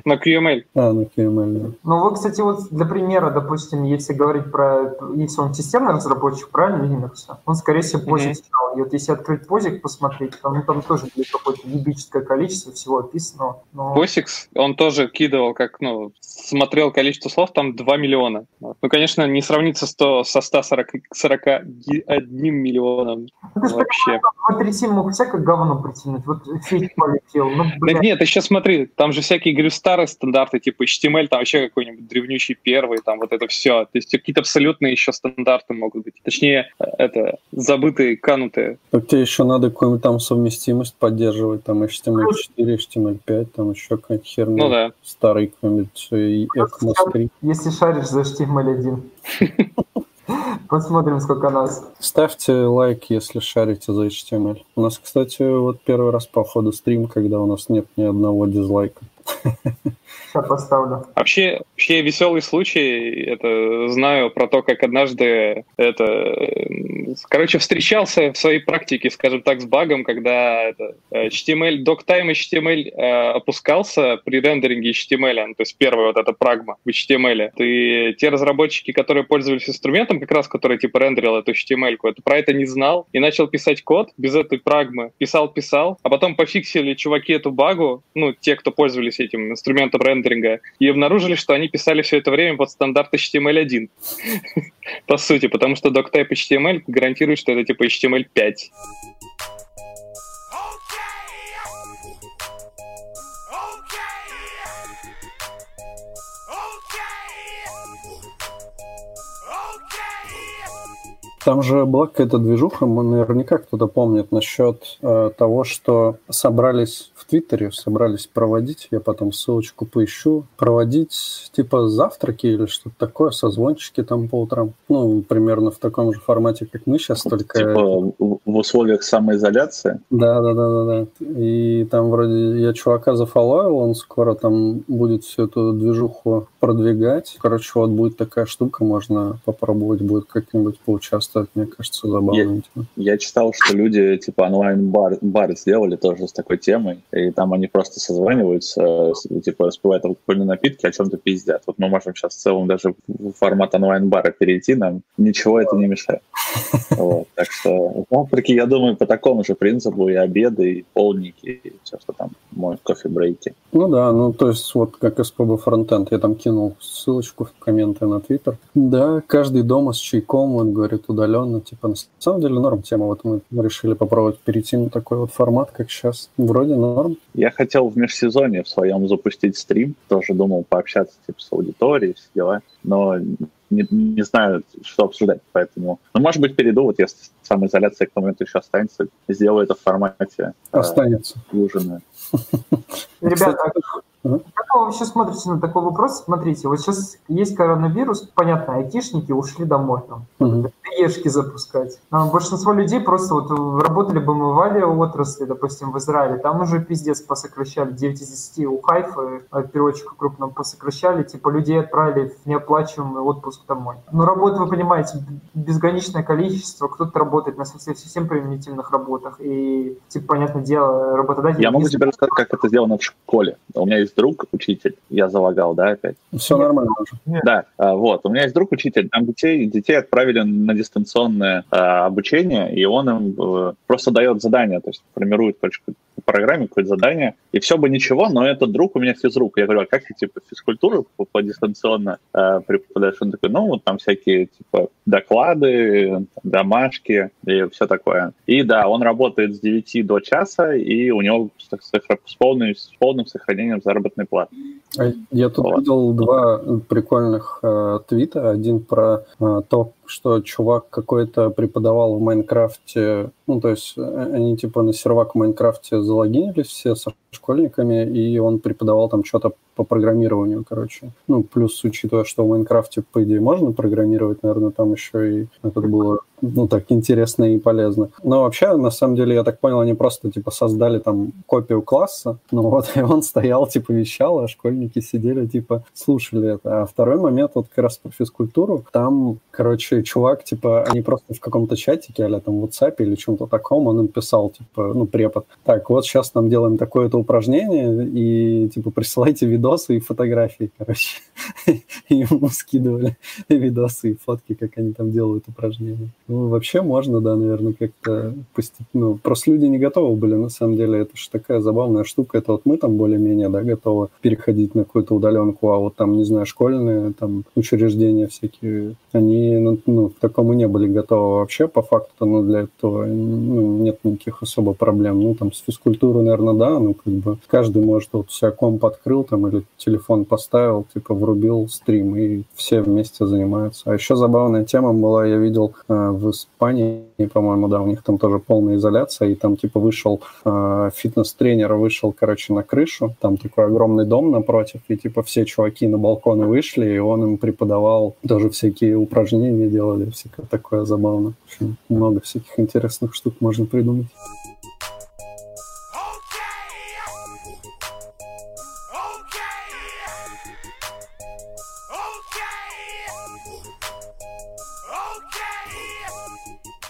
на QML. А, на QML, да. Ну, вот, кстати, вот для примера, допустим, если говорить про... Если он системный разработчик, правильно, Linux, он, скорее всего, POSIX mm-hmm. читал. И вот если открыть POSIX, посмотреть, там, ну, там тоже будет какое-то ебическое количество всего описанного. Но... POSIX, он тоже кидывал, как, ну, смотрел количество слов, там 2 миллиона. Ну, конечно, не сравнится 100, со 141 миллионом ну, вообще. Вот мог всякое говно притянуть, вот фейк полетел. Ну, да нет, ты сейчас смотри, там же всякие говорю, старые стандарты, типа HTML, там вообще какой-нибудь древнющий первый, там вот это все. То есть какие-то абсолютные еще стандарты могут быть. Точнее, это забытые, канутые. Так тебе еще надо какую-нибудь там совместимость поддерживать, там HTML4, HTML5, там еще какая-то херня. Ну да. Старый какой-нибудь ECMAScript. Если шаришь за HTML1. <laughs> Посмотрим, сколько нас. Ставьте лайк, если шарите за HTML. У нас, кстати, вот первый раз по ходу стрим, когда у нас нет ни одного дизлайка. Сейчас поставлю. Вообще, вообще веселый случай, это знаю про то, как однажды это, короче, встречался в своей практике, скажем так, с багом, когда это, HTML, doctime HTML э, опускался при рендеринге HTML, ну, то есть первая вот эта прагма в HTML. И те разработчики, которые пользовались инструментом, как раз который типа рендерил эту HTML, это про это не знал и начал писать код без этой прагмы. Писал, писал, а потом пофиксили чуваки эту багу, ну, те, кто пользовались этим инструментом рендеринга, и обнаружили, что они писали все это время под стандарт HTML1. <laughs> По сути, потому что doctype HTML гарантирует, что это типа HTML5. Там же была какая-то движуха, наверняка кто-то помнит, насчет э, того, что собрались Твиттере собрались проводить, я потом ссылочку поищу, проводить типа завтраки или что-то такое, созвончики там по утрам. Ну, примерно в таком же формате, как мы сейчас, только... Типа в условиях самоизоляции? Да, да, да, да, да. И там вроде я чувака зафоловил, он скоро там будет всю эту движуху продвигать. Короче, вот будет такая штука, можно попробовать будет как-нибудь поучаствовать, мне кажется, забавно. Я, я читал, что люди типа онлайн-бар бар сделали тоже с такой темой и там они просто созваниваются, типа распивают алкогольные напитки, о чем-то пиздят. Вот мы можем сейчас в целом даже в формат онлайн-бара перейти, нам ничего это не мешает. <laughs> Вот, так что в Африке, я думаю, по такому же принципу и обеды, и полники, и все, что там, мой кофе-брейки. Ну да, ну то есть вот как СПБ фронтенд, я там кинул ссылочку в комменты на Твиттер. Да, каждый дома с чайком, он говорит, удаленно, типа, на самом деле норм тема, вот мы решили попробовать перейти на такой вот формат, как сейчас. Вроде норм, норм. Я хотел в межсезонье в своем запустить стрим, тоже думал пообщаться типа, с аудиторией, все дела, но не, не знаю, что обсуждать, поэтому... Ну, может быть, перейду, вот если самоизоляция к моменту еще останется, сделаю это в формате... Останется. Э, ужина. <laughs> Ребята, как вы вообще смотрите на такой вопрос? Смотрите, вот сейчас есть коронавирус, понятно, айтишники ушли домой там, Мгм. ешки запускать. Но большинство людей просто вот работали бы в авиаотрасли, допустим, в Израиле, там уже пиздец посокращали, 9 из 10 у Хайфа, э, переводчика крупного посокращали, типа людей отправили в неоплачиваемый отпуск домой. Но работ, вы понимаете, безграничное количество, кто-то работает на совсем, совсем примитивных работах, и, типа, понятное дело, работодатель... Я могу тебе рассказать, как это сделано в школе. У меня есть друг, учитель, я залагал, да, опять? Все нормально уже. Да, а, вот. У меня есть друг учитель, там детей, детей отправили на дистанционное а, обучение, и он им э, просто дает задание, то есть формирует по программе какое-то задание, и все бы ничего, но этот друг у меня физрук. Я говорю, а как ты, типа, физкультуру по, по дистанционно э, преподаешь? Он такой, ну, вот там всякие, типа, доклады, домашки и все такое. И да, он работает с 9 до часа, и у него с, с- с полным, с полным сохранением заработной платы. А Я тут Вот. видел два прикольных э, твита. Один про э, то, что чувак какой-то преподавал в Майнкрафте. Ну, то есть э, они типа на сервак в Майнкрафте залогинились все со школьниками, и он преподавал там что-то по программированию, короче. Ну, плюс, учитывая, что в Майнкрафте, по идее, можно программировать, наверное, там еще и это было, ну, так интересно и полезно. Но вообще, на самом деле, я так понял, они просто, типа, создали там копию класса, ну вот, <laughs> и он стоял, типа, вещал, а школьники сидели, типа, слушали это. А второй момент, вот как раз про физкультуру, там, короче, чувак, типа, они просто в каком-то чатике, а там в WhatsApp или чем-то таком, он им писал, типа, ну, препод, так, вот сейчас нам делаем такое-то упражнение, и, типа, присылайте видосы и фотографии, короче. <laughs> И ему скидывали видосы и фотки, как они там делают упражнения. Ну, вообще можно, да, наверное, как-то постепенно. Ну, просто люди не готовы были, на самом деле. Это же такая забавная штука. Это вот мы там более-менее, да, готовы переходить на какую-то удаленку, а вот там, не знаю, школьные там учреждения всякие, они, ну, к такому не были готовы вообще по факту, но для этого ну, нет никаких особо проблем. Ну, там с физкультурой, наверное, да, ну, как бы каждый может вот себя комп открыл там или телефон поставил, типа врубил стрим, и все вместе занимаются. А еще забавная тема была, я видел э, в Испании, по-моему, да, у них там тоже полная изоляция, и там типа вышел э, фитнес-тренер, вышел, короче, на крышу, там такой огромный дом напротив, и типа все чуваки на балконы вышли, и он им преподавал, тоже всякие упражнения делали, всякое такое забавно. В общем, много всяких интересных штук можно придумать.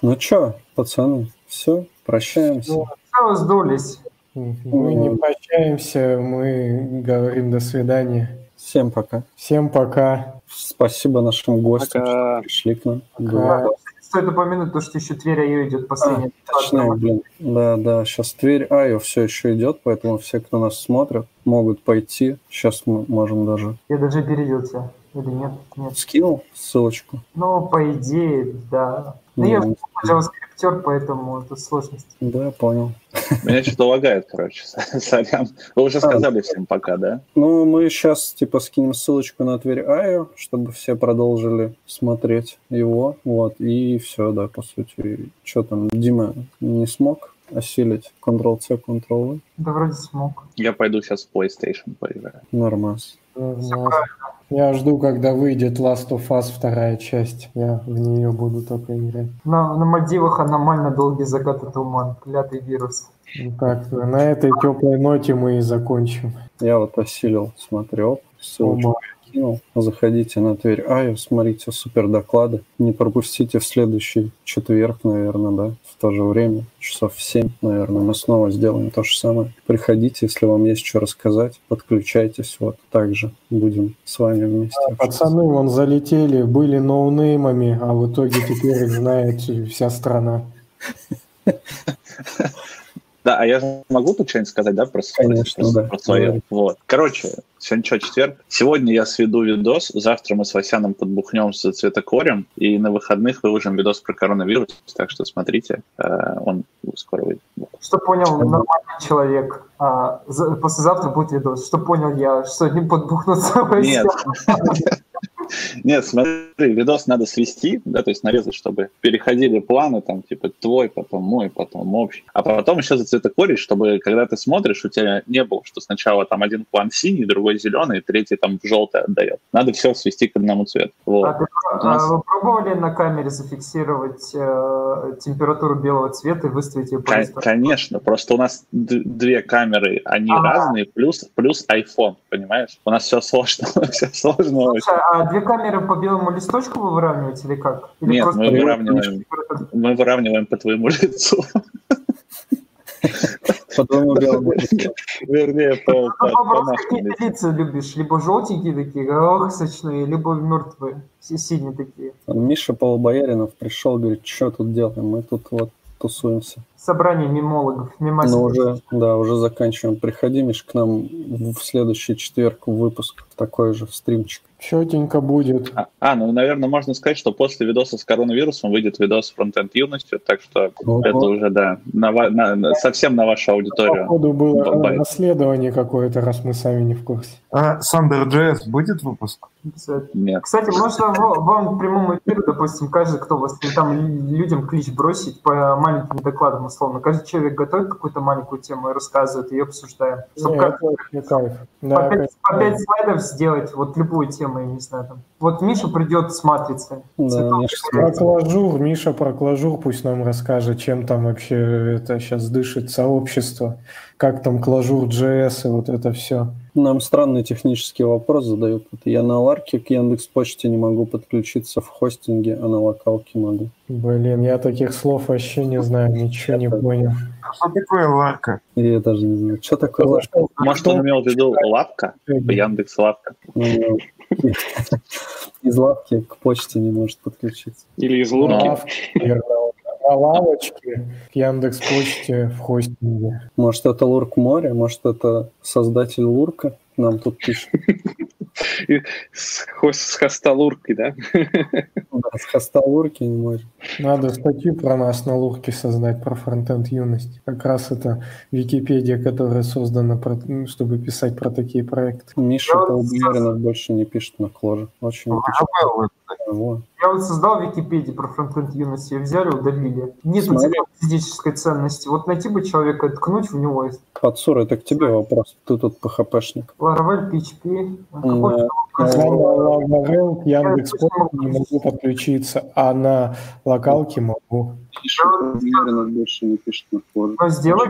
Ну чё, пацаны, все, прощаемся. Ну, Все, сдулись. Мы не прощаемся, мы говорим до свидания. Всем пока. Всем пока. Спасибо нашим гостям, Пока. что пришли к нам. Пока. Было Стоит упомянуть то, что еще Тверь ее идет последняя. Точнее, блин. Да, да, сейчас Тверь Айо все еще идет, поэтому все, кто нас смотрит, могут пойти. Сейчас мы можем даже... Я даже опередился. Или нет? Нет. Скинул ссылочку? Ну, по идее, да. Ну, я Ну, JavaScript, поэтому это сложность. Да, понял. Меня что-то лагает, короче. Сорян. Вы уже сказали всем пока, да? Ну, мы сейчас, типа, скинем ссылочку на Тверь Айо, чтобы все продолжили смотреть его. Вот, и все, да, по сути. Что там, Дима не смог осилить Ctrl-C, Ctrl-V? Да вроде смог. Я пойду сейчас в PlayStation поиграю. Нормас. Я жду, когда выйдет Last of Us вторая часть. Я в нее буду только играть. На, на Мальдивах аномально долгий закат и туман. Клятый вирус. Ну как, на этой теплой ноте мы и закончим. Я вот осилил, смотрел, ссылочку кинул. Заходите на Тверь Айо, смотрите супер доклады. Не пропустите в следующий четверг, наверное, да, в то же время, часов в 7, наверное, мы снова сделаем то же самое. Приходите, если вам есть что рассказать, подключайтесь, вот, также будем с вами вместе. А, Пацаны вон залетели, были ноунеймами, а в итоге теперь их знает вся страна. <laughs> Да, а я же могу тут что-нибудь сказать, да, про, Конечно, про, да. про свое? Говори. Вот. Короче, сегодня что, четверг? Сегодня я сведу видос, завтра мы с Васяном подбухнем с цветокорем, и на выходных выложим видос про коронавирус, так что смотрите, э, он скоро выйдет. Что понял нормальный человек? А, за- послезавтра будет видос. Что понял я? Что не подбухнуться Нет. Нет, смотри, видос надо свести, да, то есть нарезать, чтобы переходили планы, там, типа, твой, потом мой, потом общий. А потом еще зацветокорить, чтобы, когда ты смотришь, у тебя не было, что сначала там один план синий, другой зеленый, третий там желтый отдает. Надо все свести к одному цвету. Вот. А, нас- а вы пробовали на камере зафиксировать э, температуру белого цвета и выставить ее по Кон-? Конечно, просто у нас две камеры, они Ага. разные, плюс, плюс iPhone, понимаешь? У нас все сложно, <laughs> все сложно. Слушай, а две камеры по белому листочку вы выравниваете или как? Или Нет, просто мы выравниваем. Мы выравниваем по твоему <laughs> лицу. По твоему белому <laughs> листу. Вернее, по, Ну, по- по нашему лицу. лица любишь? Либо желтенькие такие, ох, сочные, либо мертвые, си- синие такие. Миша Полубояринов пришел, говорит, что тут делаем? Мы тут вот тусуемся. Собрание мимологов, Ну, мимасиков. уже, да, уже заканчиваем. Приходи, Миш, к нам в следующий четверг в выпуск. Такой же в стримчик. Четенько будет. А, а, ну, наверное, можно сказать, что после видоса с коронавирусом выйдет видос с фронтенд юностью, так что Ого. это уже, да, на ва- на- на- совсем на вашу аудиторию. Походу было Бабай. расследование какое-то, раз мы сами не в курсе. А Сандер JS будет выпуск? Нет. Кстати, можно вам в прямом эфире, допустим, каждый, кто вас там людям клич бросить по маленьким докладам, условно. Каждый человек готовит какую-то маленькую тему и рассказывает, ее обсуждаем. Чтобы Не, как- это вообще кайф. по, Да, пять, кайф. по пять слайдов сделать, вот любую тему, я не знаю. Там. Вот Миша придет с матрицей. Да. Миша, Про клажур, Миша про клажур пусть нам расскажет, чем там вообще это сейчас дышит сообщество, как там клажур JS и вот это все. Нам странный технический вопрос задают. Вот я на Ларке к Яндекс Почте не могу подключиться в хостинге, а на локалке могу. Блин, я таких слов вообще не знаю, ничего не понял. Что такое Ларка? И я даже не знаю, что такое Ларка. Может, он имел в виду лапка? Яндекс лапка. Ну, <laughs> Из лавки к почте не может подключиться. Или из лурки. На лавочке к Яндекс Почте в хостинге. Может, это Лурк море, может, это создатель Лурка нам тут пишет. <laughs> С, с хоста луркой, да? <laughs> Да, С хоста Лурки не может. Надо статью про нас на Лурке создать, про фронтенд юность. Как раз это Википедия, которая создана, ну, чтобы писать про такие проекты. Миша Полубояринов больше не пишет на кложе. Очень. Вот. Я вот создал Википедию про фронтенд юность, ее взяли, удалили. Нет физической ценности. Вот найти бы человека, ткнуть в него. Хацур, это к тебе вопрос. Ты тут PHP-шник. Laravel, PHP. Какой На Laravel к Яндекс не могу подключиться, а на локалке могу. Миша Полубояринов больше не пишет на кложе. Ну, сделай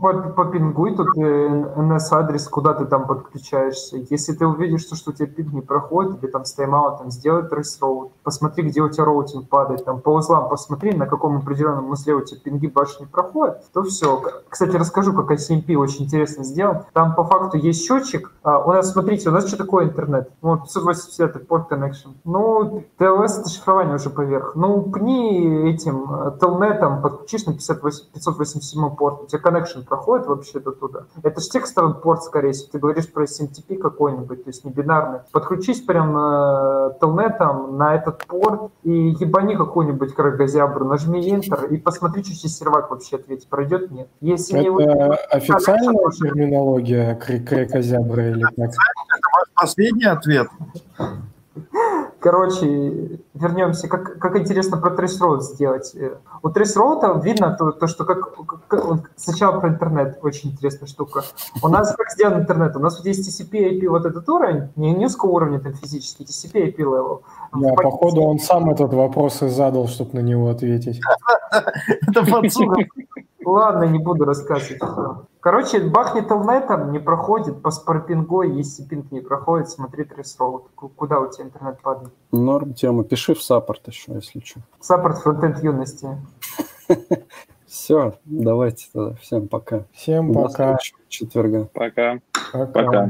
по- попингуй тут DNS-адрес, куда ты там подключаешься. Если ты увидишь, что, что у тебя пинг не проходит, или там с тайм-аутом, сделай route. Посмотри, где у тебя роутинг падает. Там по узлам посмотри, на каком определенном узле у тебя пинги больше не проходят, то все. Кстати, расскажу, как ICMP очень интересно сделан. Там по факту есть счетчик. А, у нас, смотрите, у нас что такое интернет? Ну, 580 порт connection. Ну, TLS это шифрование уже поверх. Ну, пни этим э, телнетом, подключишь на 58 587 порт, у тебя connection проходит вообще до туда. Это же текстовый порт, скорее всего. Ты говоришь про SMTP какой-нибудь, то есть не бинарный. Подключись прям э, телнетом на этот порт и ебани какую-нибудь крагозябру, нажми Enter и посмотри, что тебе сервак вообще ответит, пройдет, нет. Если не Это официальная терминология крекозябра или как? Последний ответ. Короче, вернемся. Как, как интересно про Road сделать. Э, У Road видно то, то что как, как- вот сначала про интернет, очень интересная штука. У нас как сделан интернет? У нас вот есть TCP IP вот этот уровень, не низкого уровня там физически, TCP IP level. Да, походу он сам этот вопрос и задал, чтобы на него ответить. <laughs> Это подсуга. Ладно, не буду рассказывать. Короче, бахнет телнетом, не проходит, по спарпингой, если пинг не проходит, смотри. Ку- Куда у тебя интернет падает? Норм тема. Пиши в саппорт еще, если что. Саппорт фронтенд юности. <laughs> Все, давайте тогда. Всем пока. Всем пока. четверга. Пока. Пока. Пока.